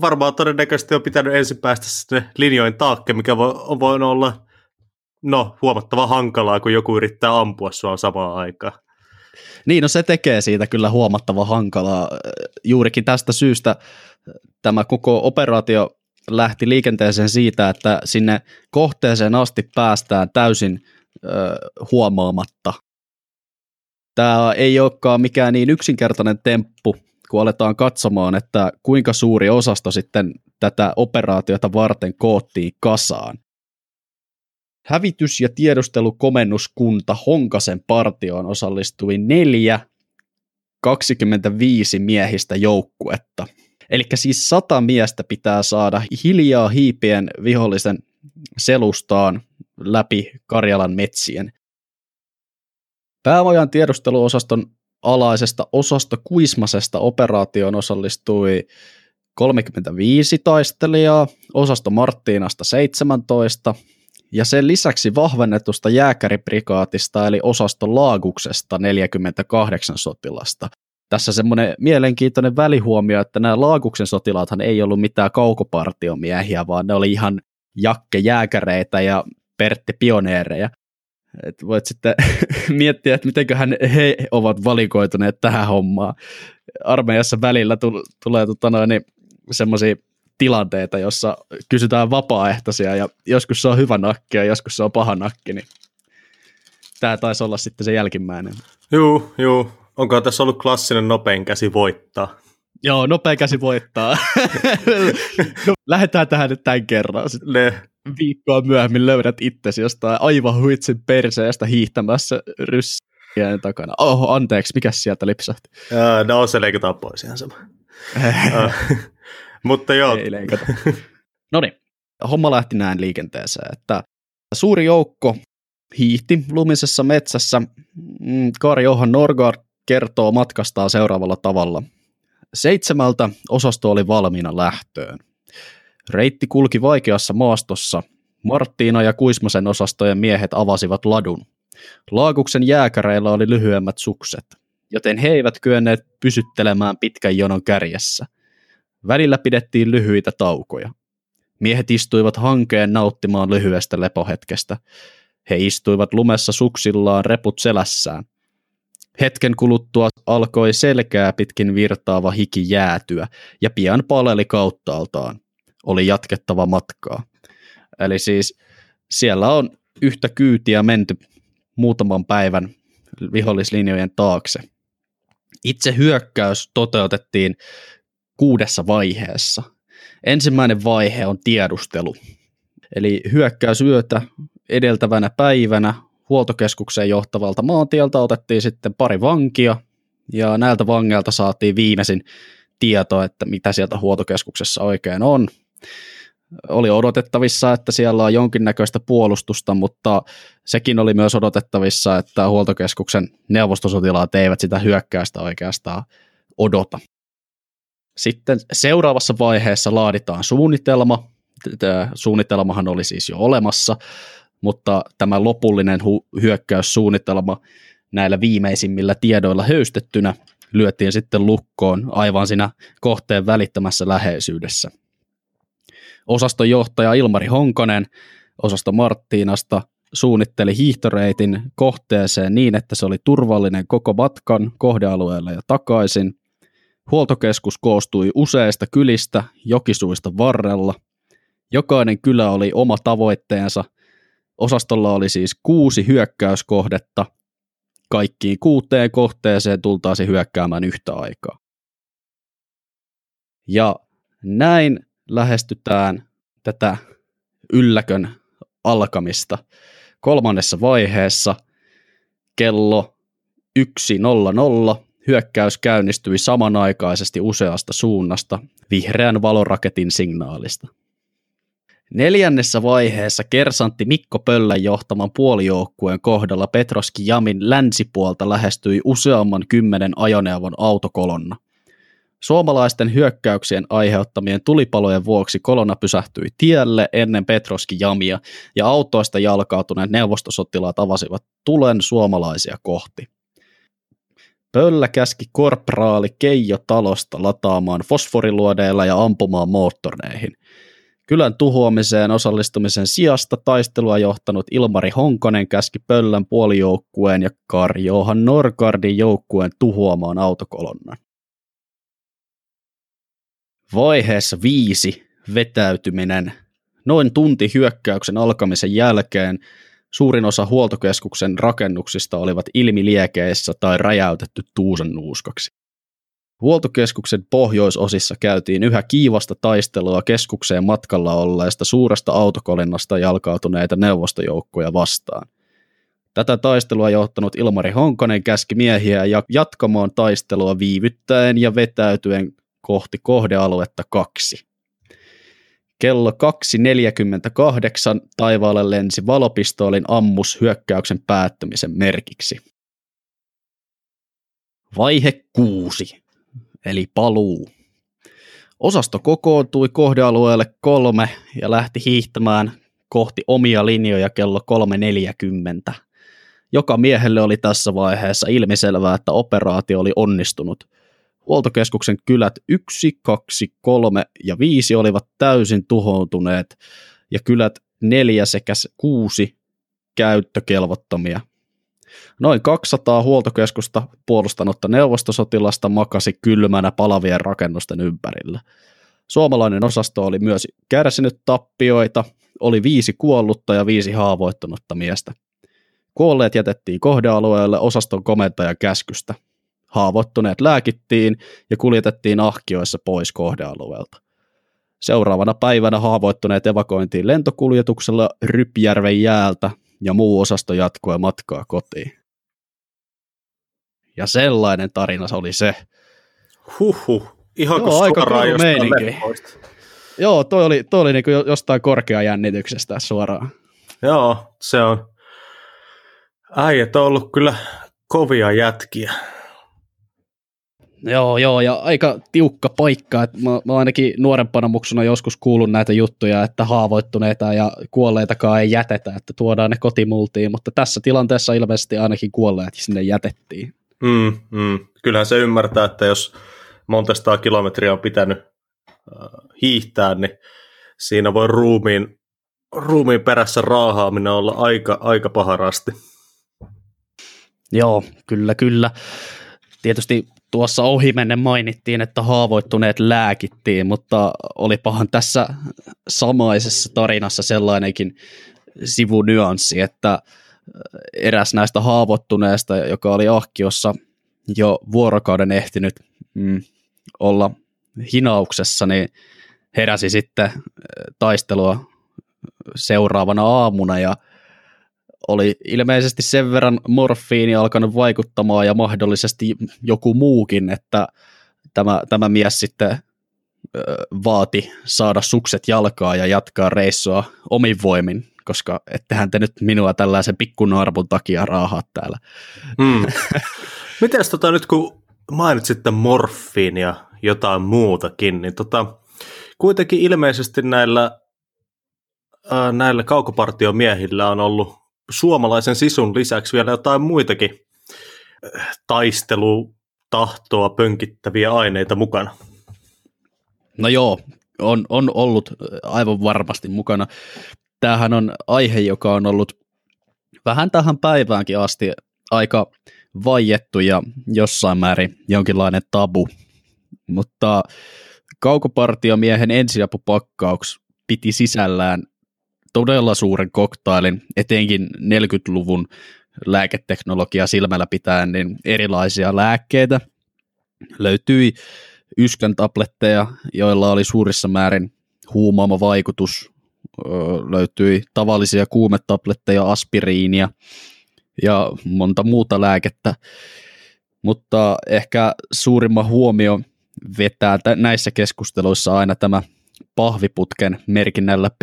varmaan todennäköisesti on pitänyt ensin päästä sinne linjojen taakke, mikä voi, voi olla no, huomattava hankalaa, kun joku yrittää ampua sua samaan aikaan. Niin, no se tekee siitä kyllä huomattava hankalaa. Juurikin tästä syystä tämä koko operaatio lähti liikenteeseen siitä, että sinne kohteeseen asti päästään täysin ö, huomaamatta. Tämä ei olekaan mikään niin yksinkertainen temppu, kun aletaan katsomaan, että kuinka suuri osasto sitten tätä operaatiota varten koottiin kasaan. Hävitys- ja tiedustelukomennuskunta Honkasen partioon osallistui neljä 25 miehistä joukkuetta. Eli siis sata miestä pitää saada hiljaa hiipien vihollisen selustaan läpi Karjalan metsien. Päävojan tiedusteluosaston alaisesta osasta Kuismasesta operaatioon osallistui 35 taistelijaa, osasto Marttiinasta 17 ja sen lisäksi vahvennetusta jääkäriprikaatista eli osasto Laaguksesta 48 sotilasta. Tässä semmoinen mielenkiintoinen välihuomio, että nämä Laaguksen sotilaathan ei ollut mitään kaukopartiomiehiä, vaan ne oli ihan Jakke jääkäreitä ja Pertti pioneereja. Et voit sitten miettiä, että mitenköhän he ovat valikoituneet tähän hommaan. Armeijassa välillä tulee tota niin semmoisia tilanteita, jossa kysytään vapaaehtoisia ja joskus se on hyvä nakki ja joskus se on paha nakki, niin tämä taisi olla sitten se jälkimmäinen. Juu, juu. Onko tässä ollut klassinen nopein käsi voittaa? Joo, nopea käsi voittaa. no, lähdetään tähän nyt tämän kerran. Sitten ne. Viikkoa myöhemmin löydät itsesi jostain aivan huitsin perseestä hiihtämässä ryssien takana. Oho, anteeksi, mikä sieltä lipsahti? no se leikataan pois ihan sama. Mutta joo. Ei leikata. No niin, homma lähti näin liikenteeseen, että suuri joukko hiihti lumisessa metsässä. Mm, Kari Johan Norgard kertoo matkastaan seuraavalla tavalla. Seitsemältä osasto oli valmiina lähtöön. Reitti kulki vaikeassa maastossa. Marttiina ja Kuismasen osastojen miehet avasivat ladun. Laakuksen jääkäreillä oli lyhyemmät sukset, joten he eivät kyenneet pysyttelemään pitkän jonon kärjessä. Välillä pidettiin lyhyitä taukoja. Miehet istuivat hankeen nauttimaan lyhyestä lepohetkestä. He istuivat lumessa suksillaan reput selässään. Hetken kuluttua alkoi selkää pitkin virtaava hiki jäätyä ja pian paleli kauttaaltaan. Oli jatkettava matkaa. Eli siis siellä on yhtä kyytiä menty muutaman päivän vihollislinjojen taakse. Itse hyökkäys toteutettiin kuudessa vaiheessa. Ensimmäinen vaihe on tiedustelu. Eli hyökkäys yötä edeltävänä päivänä huoltokeskukseen johtavalta maantieltä otettiin sitten pari vankia, ja näiltä vangeilta saatiin viimeisin tieto, että mitä sieltä huoltokeskuksessa oikein on. Oli odotettavissa, että siellä on jonkinnäköistä puolustusta, mutta sekin oli myös odotettavissa, että huoltokeskuksen neuvostosotilaat eivät sitä hyökkäystä oikeastaan odota. Sitten seuraavassa vaiheessa laaditaan suunnitelma. Tämä suunnitelmahan oli siis jo olemassa, mutta tämä lopullinen hu- hyökkäyssuunnitelma näillä viimeisimmillä tiedoilla höystettynä lyötiin sitten lukkoon aivan siinä kohteen välittömässä läheisyydessä. Osaston johtaja Ilmari Honkonen osasto Marttiinasta suunnitteli hiihtoreitin kohteeseen niin, että se oli turvallinen koko matkan kohdealueella ja takaisin. Huoltokeskus koostui useista kylistä jokisuista varrella. Jokainen kylä oli oma tavoitteensa Osastolla oli siis kuusi hyökkäyskohdetta. kaikkiin kuuteen kohteeseen tultaisiin hyökkäämään yhtä aikaa. Ja näin lähestytään tätä ylläkön alkamista kolmannessa vaiheessa kello 1.00 hyökkäys käynnistyi samanaikaisesti useasta suunnasta vihreän valoraketin signaalista. Neljännessä vaiheessa kersantti Mikko Pöllän johtaman puolijoukkueen kohdalla Petroski Jamin länsipuolta lähestyi useamman kymmenen ajoneuvon autokolonna. Suomalaisten hyökkäyksien aiheuttamien tulipalojen vuoksi kolonna pysähtyi tielle ennen Petroski Jamia ja autoista jalkautuneet neuvostosotilaat avasivat tulen suomalaisia kohti. Pöllä käski korpraali Keijo talosta lataamaan fosforiluodeilla ja ampumaan moottoreihin. Kylän tuhoamiseen osallistumisen sijasta taistelua johtanut Ilmari Honkonen käski Pöllän puolijoukkueen ja Kari Johan Norgardin joukkueen tuhoamaan autokolonnan. Vaiheessa viisi vetäytyminen. Noin tunti hyökkäyksen alkamisen jälkeen suurin osa huoltokeskuksen rakennuksista olivat ilmiliekeissä tai räjäytetty tuusan nuuskaksi. Huoltokeskuksen pohjoisosissa käytiin yhä kiivasta taistelua keskukseen matkalla olleista suuresta autokolinnasta jalkautuneita neuvostojoukkoja vastaan. Tätä taistelua johtanut Ilmari Honkonen käski miehiä jatkamaan taistelua viivyttäen ja vetäytyen kohti kohdealuetta kaksi. Kello 2.48 taivaalle lensi valopistoolin ammus hyökkäyksen päättymisen merkiksi. Vaihe 6, eli paluu. Osasto kokoontui kohdealueelle kolme ja lähti hiihtämään kohti omia linjoja kello 3.40. Joka miehelle oli tässä vaiheessa ilmiselvää, että operaatio oli onnistunut – Huoltokeskuksen kylät 1, 2, 3 ja 5 olivat täysin tuhoutuneet ja kylät 4 sekä 6 käyttökelvottomia. Noin 200 huoltokeskusta puolustanutta neuvostosotilasta makasi kylmänä palavien rakennusten ympärillä. Suomalainen osasto oli myös kärsinyt tappioita, oli viisi kuollutta ja viisi haavoittunutta miestä. Kuolleet jätettiin kohdealueelle osaston komentajan käskystä – Haavoittuneet lääkittiin ja kuljetettiin ahkioissa pois kohdealueelta. Seuraavana päivänä haavoittuneet evakointiin lentokuljetuksella Rypjärven jäältä ja muu osasto jatkoi matkaa kotiin. Ja sellainen tarina se oli se. Huhhuh, ihan Joo, aika meininki. Joo, toi oli, toi oli niin jostain korkea jännityksestä suoraan. Joo, se on. Äijät on ollut kyllä kovia jätkiä. Joo, joo, ja aika tiukka paikka. Et mä, mä ainakin nuorempana muksuna joskus kuullut näitä juttuja, että haavoittuneita ja kuolleitakaan ei jätetä, että tuodaan ne kotimultiin, mutta tässä tilanteessa ilmeisesti ainakin kuolleet sinne jätettiin. Mm, mm. Kyllähän se ymmärtää, että jos monta kilometriä on pitänyt äh, hiihtää, niin siinä voi ruumiin, ruumiin perässä raahaaminen olla aika, aika paharasti. Joo, kyllä, kyllä. Tietysti tuossa ohimennen mainittiin, että haavoittuneet lääkittiin, mutta olipahan tässä samaisessa tarinassa sellainenkin sivunyanssi, että eräs näistä haavoittuneista, joka oli ahkiossa jo vuorokauden ehtinyt mm, olla hinauksessa, niin heräsi sitten taistelua seuraavana aamuna ja oli ilmeisesti sen verran morfiini alkanut vaikuttamaan ja mahdollisesti joku muukin, että tämä, tämä mies sitten vaati saada sukset jalkaa ja jatkaa reissua omin voimin, koska ettehän te nyt minua tällaisen pikkunarvun takia raahaa täällä. Hmm. Miten tota nyt kun mainitsitte morfiin ja jotain muutakin, niin tota, kuitenkin ilmeisesti näillä, ää, näillä kaukopartiomiehillä on ollut suomalaisen sisun lisäksi vielä jotain muitakin äh, taistelutahtoa pönkittäviä aineita mukana. No joo, on, on ollut äh, aivan varmasti mukana. Tämähän on aihe, joka on ollut vähän tähän päiväänkin asti aika vaiettu ja jossain määrin jonkinlainen tabu. Mutta kaukopartiomiehen ensiapupakkaus piti sisällään todella suuren koktailin, etenkin 40-luvun lääketeknologia silmällä pitäen, niin erilaisia lääkkeitä. Löytyi yskän tabletteja, joilla oli suurissa määrin huumaama vaikutus. Löytyi tavallisia kuumetabletteja, aspiriinia ja monta muuta lääkettä. Mutta ehkä suurimman huomio vetää näissä keskusteluissa aina tämä pahviputken merkinnällä P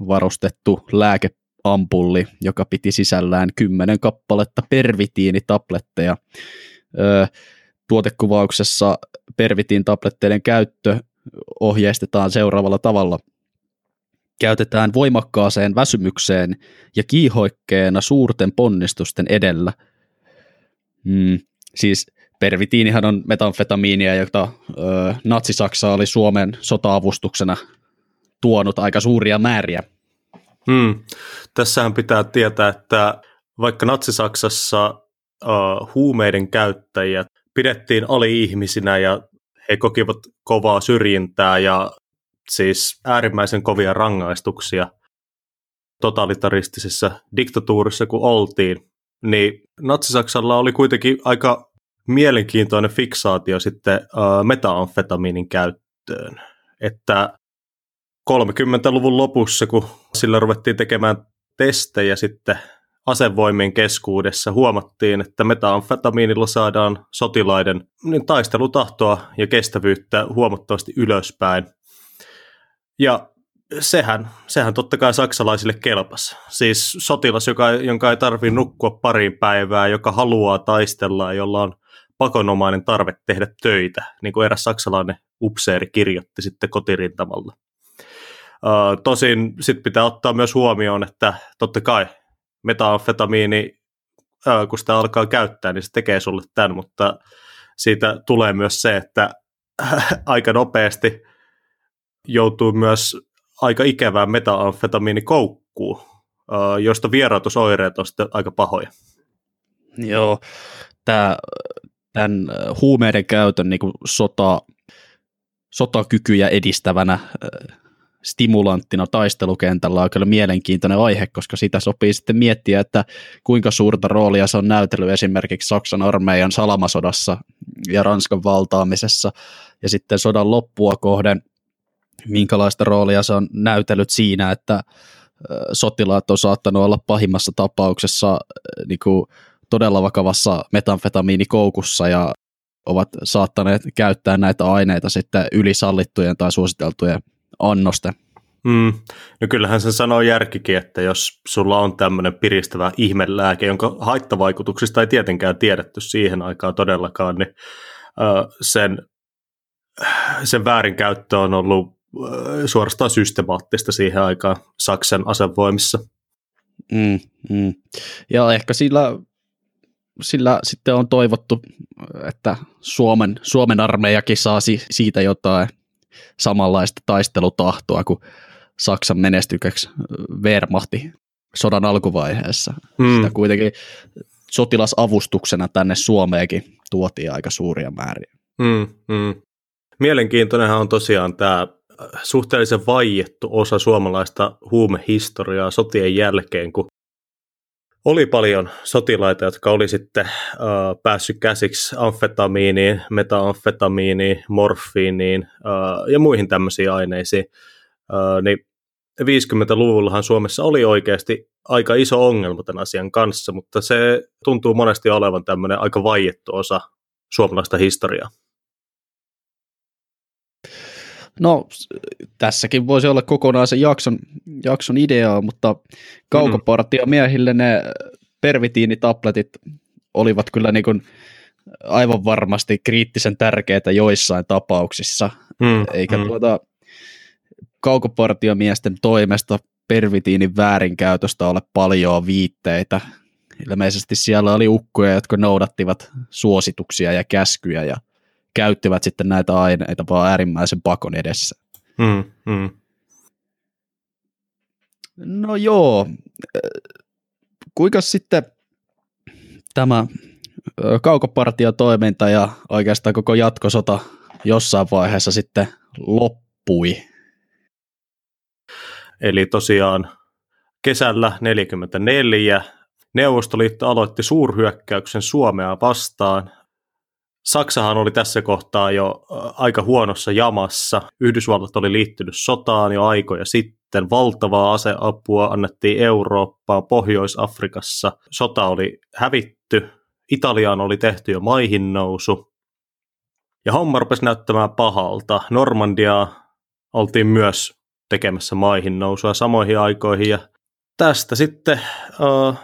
varustettu lääkeampulli, joka piti sisällään kymmenen kappaletta pervitiinitabletteja. Tuotekuvauksessa pervitiinitabletteiden käyttö ohjeistetaan seuraavalla tavalla. Käytetään voimakkaaseen väsymykseen ja kiihoikkeena suurten ponnistusten edellä. Mm, siis pervitiinihan on metamfetamiinia, jota ö, Natsi-Saksa oli Suomen sota-avustuksena tuonut aika suuria määriä. Hmm. Tässähän pitää tietää, että vaikka Natsi-Saksassa uh, huumeiden käyttäjät pidettiin ali-ihmisinä ja he kokivat kovaa syrjintää ja siis äärimmäisen kovia rangaistuksia totalitaristisessa diktatuurissa, kun oltiin, niin Natsi-Saksalla oli kuitenkin aika mielenkiintoinen fiksaatio sitten uh, metaamfetamiinin käyttöön. Että 30-luvun lopussa, kun sillä ruvettiin tekemään testejä sitten asevoimien keskuudessa, huomattiin, että metaamfetamiinilla saadaan sotilaiden niin taistelutahtoa ja kestävyyttä huomattavasti ylöspäin. Ja sehän, sehän totta kai saksalaisille kelpas. Siis sotilas, joka, jonka ei tarvitse nukkua pariin päivää, joka haluaa taistella, jolla on pakonomainen tarve tehdä töitä, niin kuin eräs saksalainen upseeri kirjoitti sitten kotirintamalla. Tosin sitten pitää ottaa myös huomioon, että totta kai metamfetamiini, uh, kun sitä alkaa käyttää, niin se tekee sulle tämän, mutta siitä tulee myös se, että aika nopeasti joutuu myös aika ikävään metamfetamiinikoukkuun, uh, josta vierautusoireet on sitten aika pahoja. Joo, tämä tämän huumeiden käytön niin sota, sotakykyjä edistävänä stimulanttina taistelukentällä on kyllä mielenkiintoinen aihe, koska sitä sopii sitten miettiä, että kuinka suurta roolia se on näytellyt esimerkiksi Saksan armeijan salamasodassa ja Ranskan valtaamisessa, ja sitten sodan loppua kohden, minkälaista roolia se on näytellyt siinä, että sotilaat on saattanut olla pahimmassa tapauksessa niin kuin todella vakavassa metamfetamiinikoukussa ja ovat saattaneet käyttää näitä aineita sitten ylisallittujen tai suositeltujen annosten. Mm. No kyllähän sen sanoo järkikin, että jos sulla on tämmöinen piristävä ihmelääke, jonka haittavaikutuksista ei tietenkään tiedetty siihen aikaan todellakaan, niin sen, sen väärinkäyttö on ollut suorastaan systemaattista siihen aikaan Saksan asevoimissa. Mm, mm. Ja ehkä sillä sillä sitten on toivottu, että Suomen, Suomen armeijakin saa siitä jotain samanlaista taistelutahtoa kuin Saksan menestykäksi Wehrmachti sodan alkuvaiheessa. Hmm. Sitä kuitenkin sotilasavustuksena tänne Suomeenkin tuotiin aika suuria määriä. Hmm, hmm. Mielenkiintoinenhan on tosiaan tämä suhteellisen vaiettu osa suomalaista huumehistoriaa sotien jälkeen, kun oli paljon sotilaita, jotka oli sitten uh, päässyt käsiksi amfetamiiniin, metamfetamiiniin, morfiiniin uh, ja muihin tämmöisiin aineisiin. Uh, niin 50-luvullahan Suomessa oli oikeasti aika iso ongelma tämän asian kanssa, mutta se tuntuu monesti olevan tämmöinen aika vaiettu osa suomalaista historiaa. No, tässäkin voisi olla kokonaisen jakson, jakson ideaa, mutta kaukopartiomiehille ne pervitiinitabletit olivat kyllä niin kuin aivan varmasti kriittisen tärkeitä joissain tapauksissa, mm, eikä mm. tuota kaukopartiomiesten toimesta pervitiinin väärinkäytöstä ole paljon viitteitä. Ilmeisesti siellä oli ukkoja, jotka noudattivat suosituksia ja käskyjä ja käyttivät sitten näitä aineita vaan äärimmäisen pakon edessä. Mm, mm. No joo, kuinka sitten tämä kaukopartiotoiminta ja oikeastaan koko jatkosota jossain vaiheessa sitten loppui? Eli tosiaan kesällä 44 Neuvostoliitto aloitti suurhyökkäyksen Suomea vastaan. Saksahan oli tässä kohtaa jo aika huonossa jamassa. Yhdysvallat oli liittynyt sotaan jo aikoja sitten. Valtavaa aseapua annettiin Eurooppaan, Pohjois-Afrikassa. Sota oli hävitty. Italiaan oli tehty jo maihin nousu. Ja homma rupesi näyttämään pahalta. Normandiaa oltiin myös tekemässä maihin nousua samoihin aikoihin. Ja tästä sitten uh,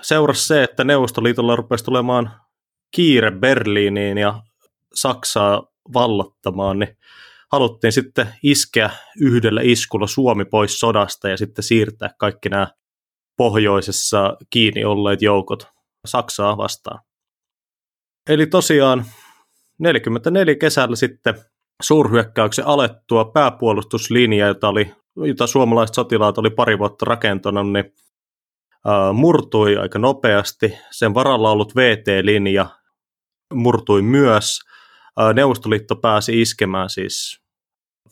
seurasi se, että Neuvostoliitolla rupesi tulemaan kiire Berliiniin ja Saksaa vallottamaan, niin haluttiin sitten iskeä yhdellä iskulla Suomi pois sodasta ja sitten siirtää kaikki nämä pohjoisessa kiinni olleet joukot Saksaa vastaan. Eli tosiaan 44 kesällä sitten suurhyökkäyksen alettua pääpuolustuslinja, jota, oli, jota suomalaiset sotilaat oli pari vuotta rakentanut, niin murtui aika nopeasti. Sen varalla ollut VT-linja murtui myös. Neuvostoliitto pääsi iskemään siis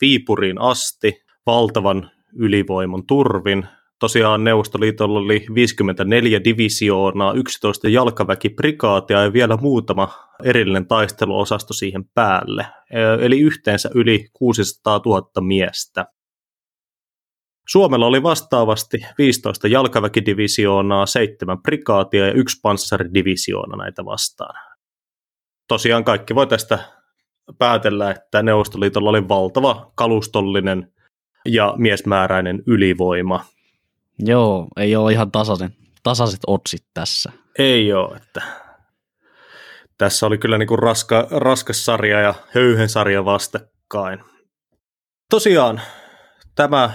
Viipuriin asti valtavan ylivoiman turvin tosiaan Neuvostoliitolla oli 54 divisioonaa, 11 jalkaväkiprikaatia ja vielä muutama erillinen taisteluosasto siihen päälle, eli yhteensä yli 600 000 miestä. Suomella oli vastaavasti 15 jalkaväkidivisioonaa, 7 prikaatia ja yksi panssaridivisioona näitä vastaan. Tosiaan kaikki voi tästä päätellä, että Neuvostoliitolla oli valtava kalustollinen ja miesmääräinen ylivoima – Joo, ei ole ihan tasaisen, tasaiset otsit tässä. Ei ole, että tässä oli kyllä niinku raska, raskas sarja ja höyhen sarja vastakkain. Tosiaan tämä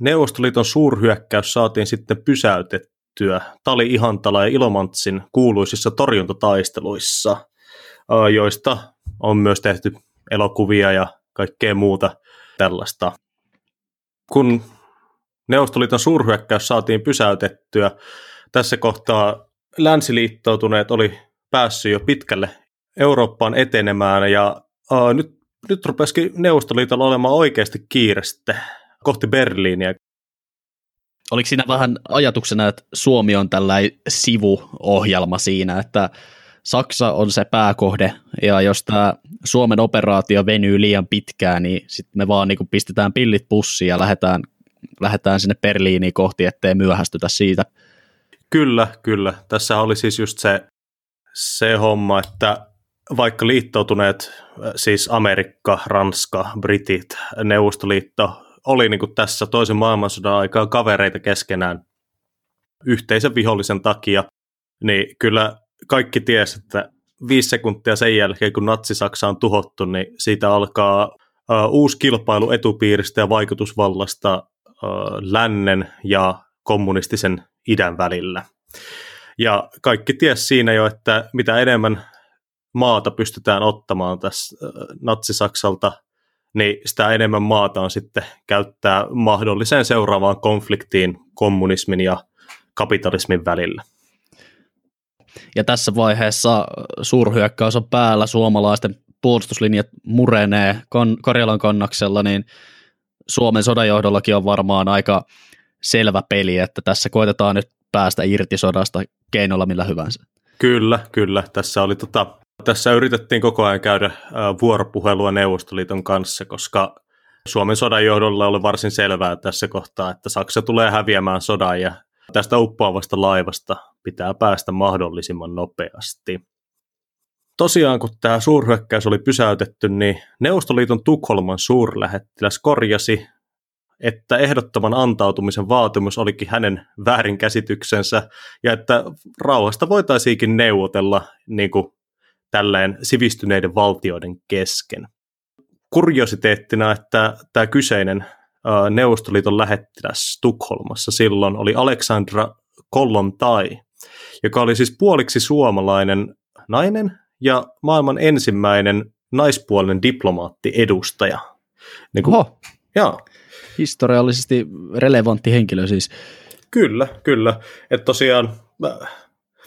Neuvostoliiton suurhyökkäys saatiin sitten pysäytettyä Tali Ihantala ja Ilomantsin kuuluisissa torjuntataisteluissa, joista on myös tehty elokuvia ja kaikkea muuta tällaista. Kun Neuvostoliiton suurhyökkäys saatiin pysäytettyä. Tässä kohtaa länsiliittoutuneet oli päässyt jo pitkälle Eurooppaan etenemään ja uh, nyt, nyt rupesikin Neuvostoliitolla olemaan oikeasti kiire sitten kohti Berliiniä. Oliko siinä vähän ajatuksena, että Suomi on tällainen sivuohjelma siinä, että Saksa on se pääkohde, ja jos tämä Suomen operaatio venyy liian pitkään, niin sitten me vaan niin pistetään pillit pussiin ja lähdetään lähdetään sinne Berliiniin kohti, ettei myöhästytä siitä. Kyllä, kyllä. Tässä oli siis just se, se homma, että vaikka liittoutuneet, siis Amerikka, Ranska, Britit, Neuvostoliitto, oli niin kuin tässä toisen maailmansodan aikaa kavereita keskenään yhteisen vihollisen takia, niin kyllä kaikki tiesi, että viisi sekuntia sen jälkeen, kun Natsi-Saksa on tuhottu, niin siitä alkaa uusi kilpailu etupiiristä ja vaikutusvallasta lännen ja kommunistisen idän välillä. Ja kaikki ties siinä jo, että mitä enemmän maata pystytään ottamaan tässä Natsi-Saksalta, niin sitä enemmän maata on sitten käyttää mahdolliseen seuraavaan konfliktiin kommunismin ja kapitalismin välillä. Ja tässä vaiheessa suurhyökkäys on päällä, suomalaisten puolustuslinjat murenee Karjalan kannaksella, niin Suomen sodanjohdollakin on varmaan aika selvä peli, että tässä koitetaan nyt päästä irti sodasta keinolla millä hyvänsä. Kyllä, kyllä. Tässä, oli tota, tässä yritettiin koko ajan käydä vuoropuhelua Neuvostoliiton kanssa, koska Suomen sodan johdolla oli varsin selvää tässä kohtaa, että Saksa tulee häviämään sodan ja tästä uppoavasta laivasta pitää päästä mahdollisimman nopeasti. Tosiaan, kun tämä suurhyökkäys oli pysäytetty, niin Neuvostoliiton Tukholman suurlähettiläs korjasi, että ehdottoman antautumisen vaatimus olikin hänen väärinkäsityksensä ja että rauhasta voitaisiinkin neuvotella niin kuin tälleen sivistyneiden valtioiden kesken. Kuriositeettina, että tämä kyseinen Neuvostoliiton lähettiläs Tukholmassa silloin oli Aleksandra Kollontai, joka oli siis puoliksi suomalainen nainen ja maailman ensimmäinen naispuolinen diplomaatti-edustaja. Niin kuin, Oho. Joo. Historiallisesti relevantti henkilö siis. Kyllä, kyllä. Että tosiaan...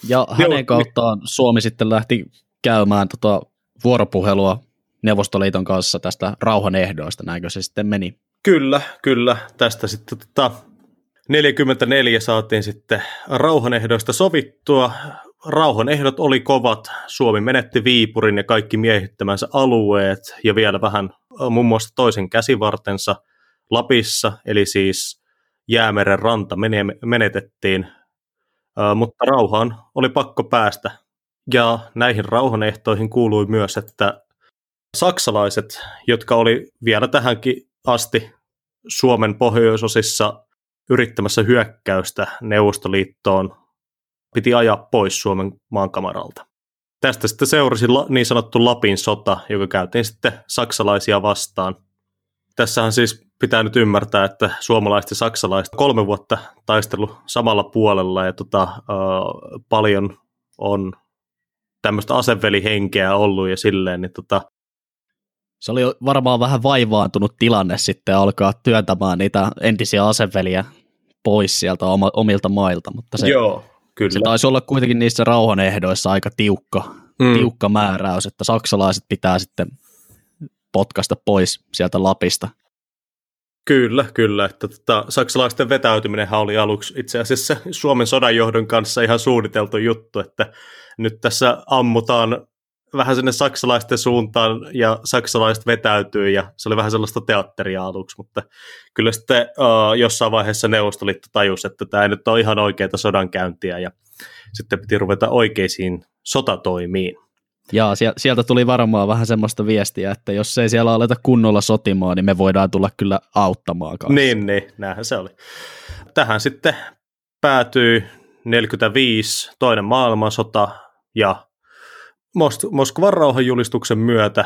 Ja hänen kauttaan Suomi sitten lähti käymään tota vuoropuhelua Neuvostoliiton kanssa tästä rauhan ehdoista, näinkö se sitten meni? Kyllä, kyllä. Tästä sitten tota, 44 saatiin sitten rauhanehdoista sovittua. Rauhanehdot oli kovat. Suomi menetti Viipurin ja kaikki miehittämänsä alueet ja vielä vähän muun muassa toisen käsivartensa Lapissa, eli siis Jäämeren ranta menetettiin, mutta rauhaan oli pakko päästä. Ja näihin rauhanehtoihin kuului myös, että saksalaiset, jotka oli vielä tähänkin asti Suomen pohjoisosissa yrittämässä hyökkäystä Neuvostoliittoon, piti ajaa pois Suomen maankamaralta. Tästä sitten seurasi niin sanottu Lapin sota, joka käytiin sitten saksalaisia vastaan. Tässähän siis pitää nyt ymmärtää, että suomalaiset ja saksalaiset kolme vuotta taistelu samalla puolella ja tota, äh, paljon on tämmöistä asevelihenkeä ollut ja silleen, niin tota, se oli varmaan vähän vaivaantunut tilanne sitten alkaa työntämään niitä entisiä aseveliä pois sieltä omilta mailta, mutta se, Joo, kyllä. se taisi olla kuitenkin niissä rauhanehdoissa aika tiukka, mm. tiukka määräys, että saksalaiset pitää sitten potkasta pois sieltä Lapista. Kyllä, kyllä. Että tota, saksalaisten vetäytyminen oli aluksi itse asiassa Suomen sodanjohdon kanssa ihan suunniteltu juttu, että nyt tässä ammutaan vähän sinne saksalaisten suuntaan ja saksalaiset vetäytyy ja se oli vähän sellaista teatteria aluksi, mutta kyllä sitten uh, jossain vaiheessa Neuvostoliitto tajusi, että tämä ei nyt ole ihan oikeita sodankäyntiä ja sitten piti ruveta oikeisiin sotatoimiin. Ja sieltä tuli varmaan vähän semmoista viestiä, että jos ei siellä aleta kunnolla sotimaan, niin me voidaan tulla kyllä auttamaan kanssa. Niin, niin, näinhän se oli. Tähän sitten päätyi 45 toinen maailmansota ja Mos- Moskovan rauhanjulistuksen myötä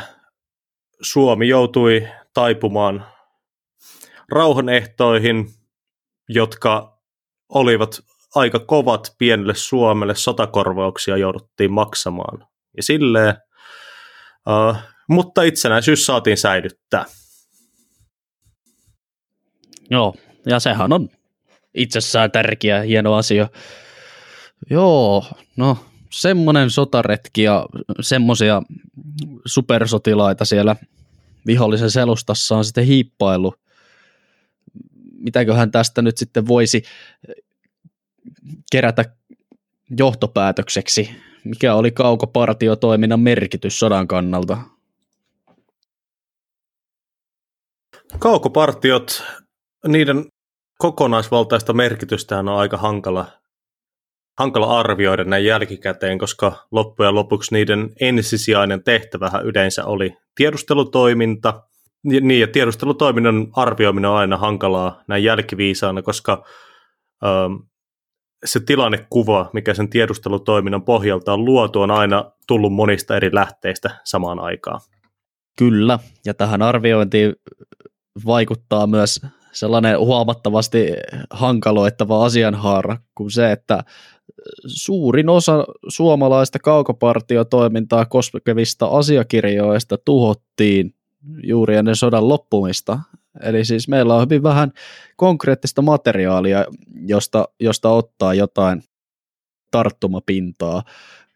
Suomi joutui taipumaan rauhanehtoihin, jotka olivat aika kovat pienelle Suomelle, sotakorvauksia jouduttiin maksamaan. Ja silleen, uh, mutta itsenäisyys saatiin säilyttää. Joo, ja sehän on itsessään tärkeä, hieno asia. Joo, no semmoinen sotaretki ja semmoisia supersotilaita siellä vihollisen selustassa on sitten hiippailu. Mitäköhän tästä nyt sitten voisi kerätä johtopäätökseksi? Mikä oli kaukopartiotoiminnan merkitys sodan kannalta? Kaukopartiot, niiden kokonaisvaltaista merkitystä on aika hankala hankala arvioida näin jälkikäteen, koska loppujen lopuksi niiden ensisijainen tehtävähän yleensä oli tiedustelutoiminta. Niin, ja tiedustelutoiminnan arvioiminen on aina hankalaa näin jälkiviisaana, koska ö, se tilannekuva, mikä sen tiedustelutoiminnan pohjalta on luotu, on aina tullut monista eri lähteistä samaan aikaan. Kyllä, ja tähän arviointiin vaikuttaa myös sellainen huomattavasti hankaloittava asianhaara kuin se, että suurin osa suomalaista kaukopartiotoimintaa koskevista asiakirjoista tuhottiin juuri ennen sodan loppumista. Eli siis meillä on hyvin vähän konkreettista materiaalia, josta, josta ottaa jotain tarttumapintaa.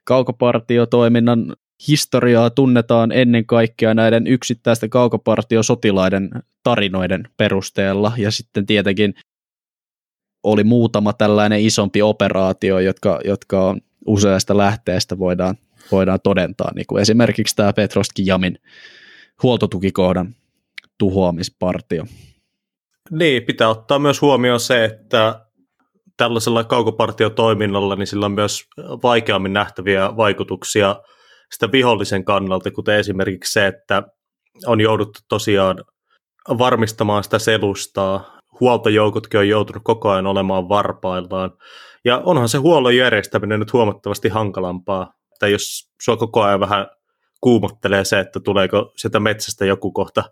Kaukopartiotoiminnan historiaa tunnetaan ennen kaikkea näiden yksittäisten kaukopartiosotilaiden tarinoiden perusteella ja sitten tietenkin oli muutama tällainen isompi operaatio, jotka, jotka on useasta lähteestä voidaan, voidaan todentaa, niin kuin esimerkiksi tämä Petrovskin Jamin huoltotukikohdan tuhoamispartio. Niin, pitää ottaa myös huomioon se, että tällaisella kaukopartiotoiminnalla niin sillä on myös vaikeammin nähtäviä vaikutuksia sitä vihollisen kannalta, kuten esimerkiksi se, että on jouduttu tosiaan varmistamaan sitä selustaa, huoltojoukotkin on joutunut koko ajan olemaan varpaillaan. Ja onhan se huollon järjestäminen nyt huomattavasti hankalampaa, että jos sua koko ajan vähän kuumottelee se, että tuleeko sieltä metsästä joku kohta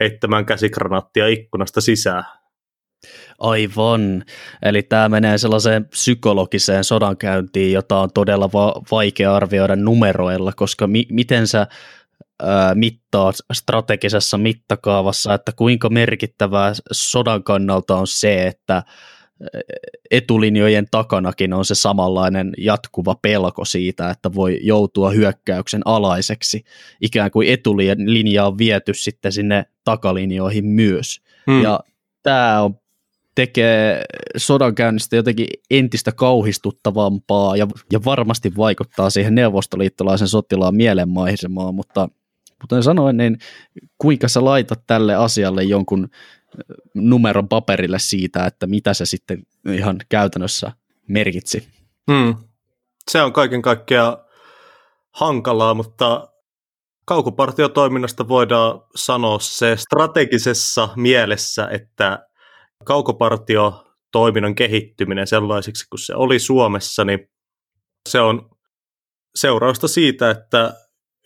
heittämään käsikranaattia ikkunasta sisään. Aivan. Eli tämä menee sellaiseen psykologiseen sodankäyntiin, jota on todella va- vaikea arvioida numeroilla, koska mi- miten sä mittaa strategisessa mittakaavassa, että kuinka merkittävää sodan kannalta on se, että etulinjojen takanakin on se samanlainen jatkuva pelko siitä, että voi joutua hyökkäyksen alaiseksi. Ikään kuin etulinja on viety sitten sinne takalinjoihin myös. Hmm. Ja tämä on tekee sodankäynnistä jotenkin entistä kauhistuttavampaa ja, ja varmasti vaikuttaa siihen neuvostoliittolaisen sotilaan mielenmaisemaan, mutta kuten sanoin, niin kuinka sä laitat tälle asialle jonkun numeron paperille siitä, että mitä se sitten ihan käytännössä merkitsi. Hmm. Se on kaiken kaikkiaan hankalaa, mutta kaukopartiotoiminnasta voidaan sanoa se strategisessa mielessä, että kaukopartiotoiminnan kehittyminen sellaisiksi kuin se oli Suomessa, niin se on seurausta siitä, että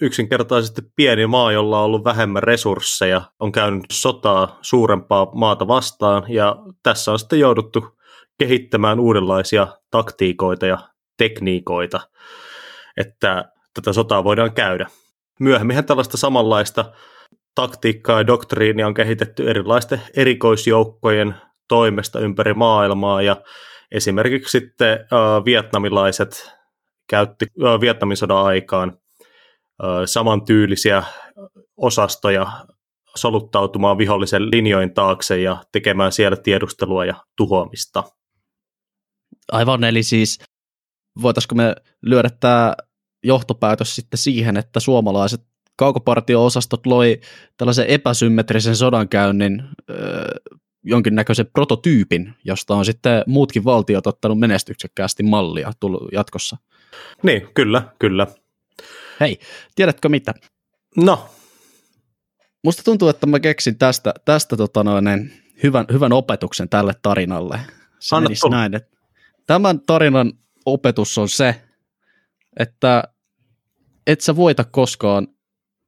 yksinkertaisesti pieni maa, jolla on ollut vähemmän resursseja, on käynyt sotaa suurempaa maata vastaan, ja tässä on sitten jouduttu kehittämään uudenlaisia taktiikoita ja tekniikoita, että tätä sotaa voidaan käydä. Myöhemmin tällaista samanlaista taktiikkaa ja doktriinia on kehitetty erilaisten erikoisjoukkojen toimesta ympäri maailmaa, ja esimerkiksi sitten vietnamilaiset käytti Vietnamin sodan aikaan samantyylisiä osastoja soluttautumaan vihollisen linjojen taakse ja tekemään siellä tiedustelua ja tuhoamista. Aivan, eli siis voitaisiko me lyödä tämä johtopäätös sitten siihen, että suomalaiset kaukopartio-osastot loi tällaisen epäsymmetrisen sodankäynnin öö, jonkinnäköisen prototyypin, josta on sitten muutkin valtiot ottanut menestyksekkäästi mallia tullut jatkossa. Niin, kyllä, kyllä. Hei, tiedätkö mitä? No. Musta tuntuu, että mä keksin tästä, tästä tota noin, hyvän, hyvän opetuksen tälle tarinalle. Se Anna näin, että tämän tarinan opetus on se, että et sä voita koskaan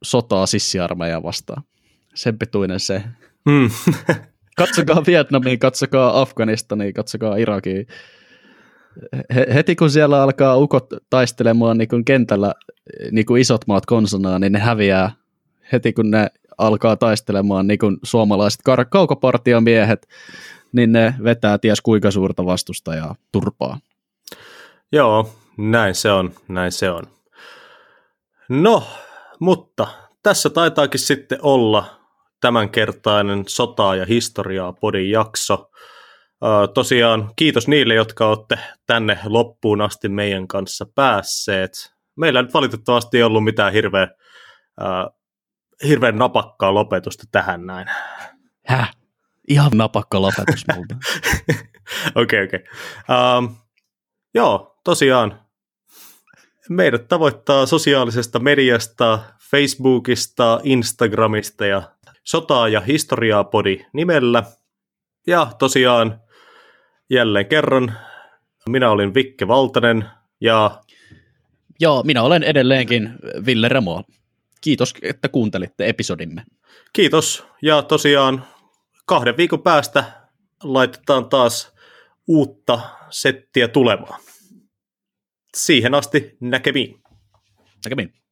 sotaa sissiarmeijaa vastaan. Sen pituinen se. Hmm. katsokaa Vietnamiin, katsokaa Afganistaniin, katsokaa Irakiin heti kun siellä alkaa ukot taistelemaan niin kuin kentällä niin kuin isot maat konsonaa, niin ne häviää heti kun ne alkaa taistelemaan niin kuin suomalaiset kaukopartiomiehet, niin ne vetää ties kuinka suurta vastusta ja turpaa. Joo, näin se on, näin se on. No, mutta tässä taitaakin sitten olla tämänkertainen sotaa ja historiaa podin jakso tosiaan kiitos niille, jotka olette tänne loppuun asti meidän kanssa päässeet. Meillä nyt valitettavasti ei ollut mitään hirveän, uh, hirveän napakkaa lopetusta tähän näin. Häh? Ihan napakka lopetus multa. Okei, okei. Okay, okay. um, joo, tosiaan meidät tavoittaa sosiaalisesta mediasta, Facebookista, Instagramista ja sotaa ja historiaa podi nimellä. Ja tosiaan jälleen kerran. Minä olin Vikke Valtanen ja... Joo, minä olen edelleenkin Ville Remo. Kiitos, että kuuntelitte episodimme. Kiitos. Ja tosiaan kahden viikon päästä laitetaan taas uutta settiä tulemaan. Siihen asti näkemiin. Näkemiin.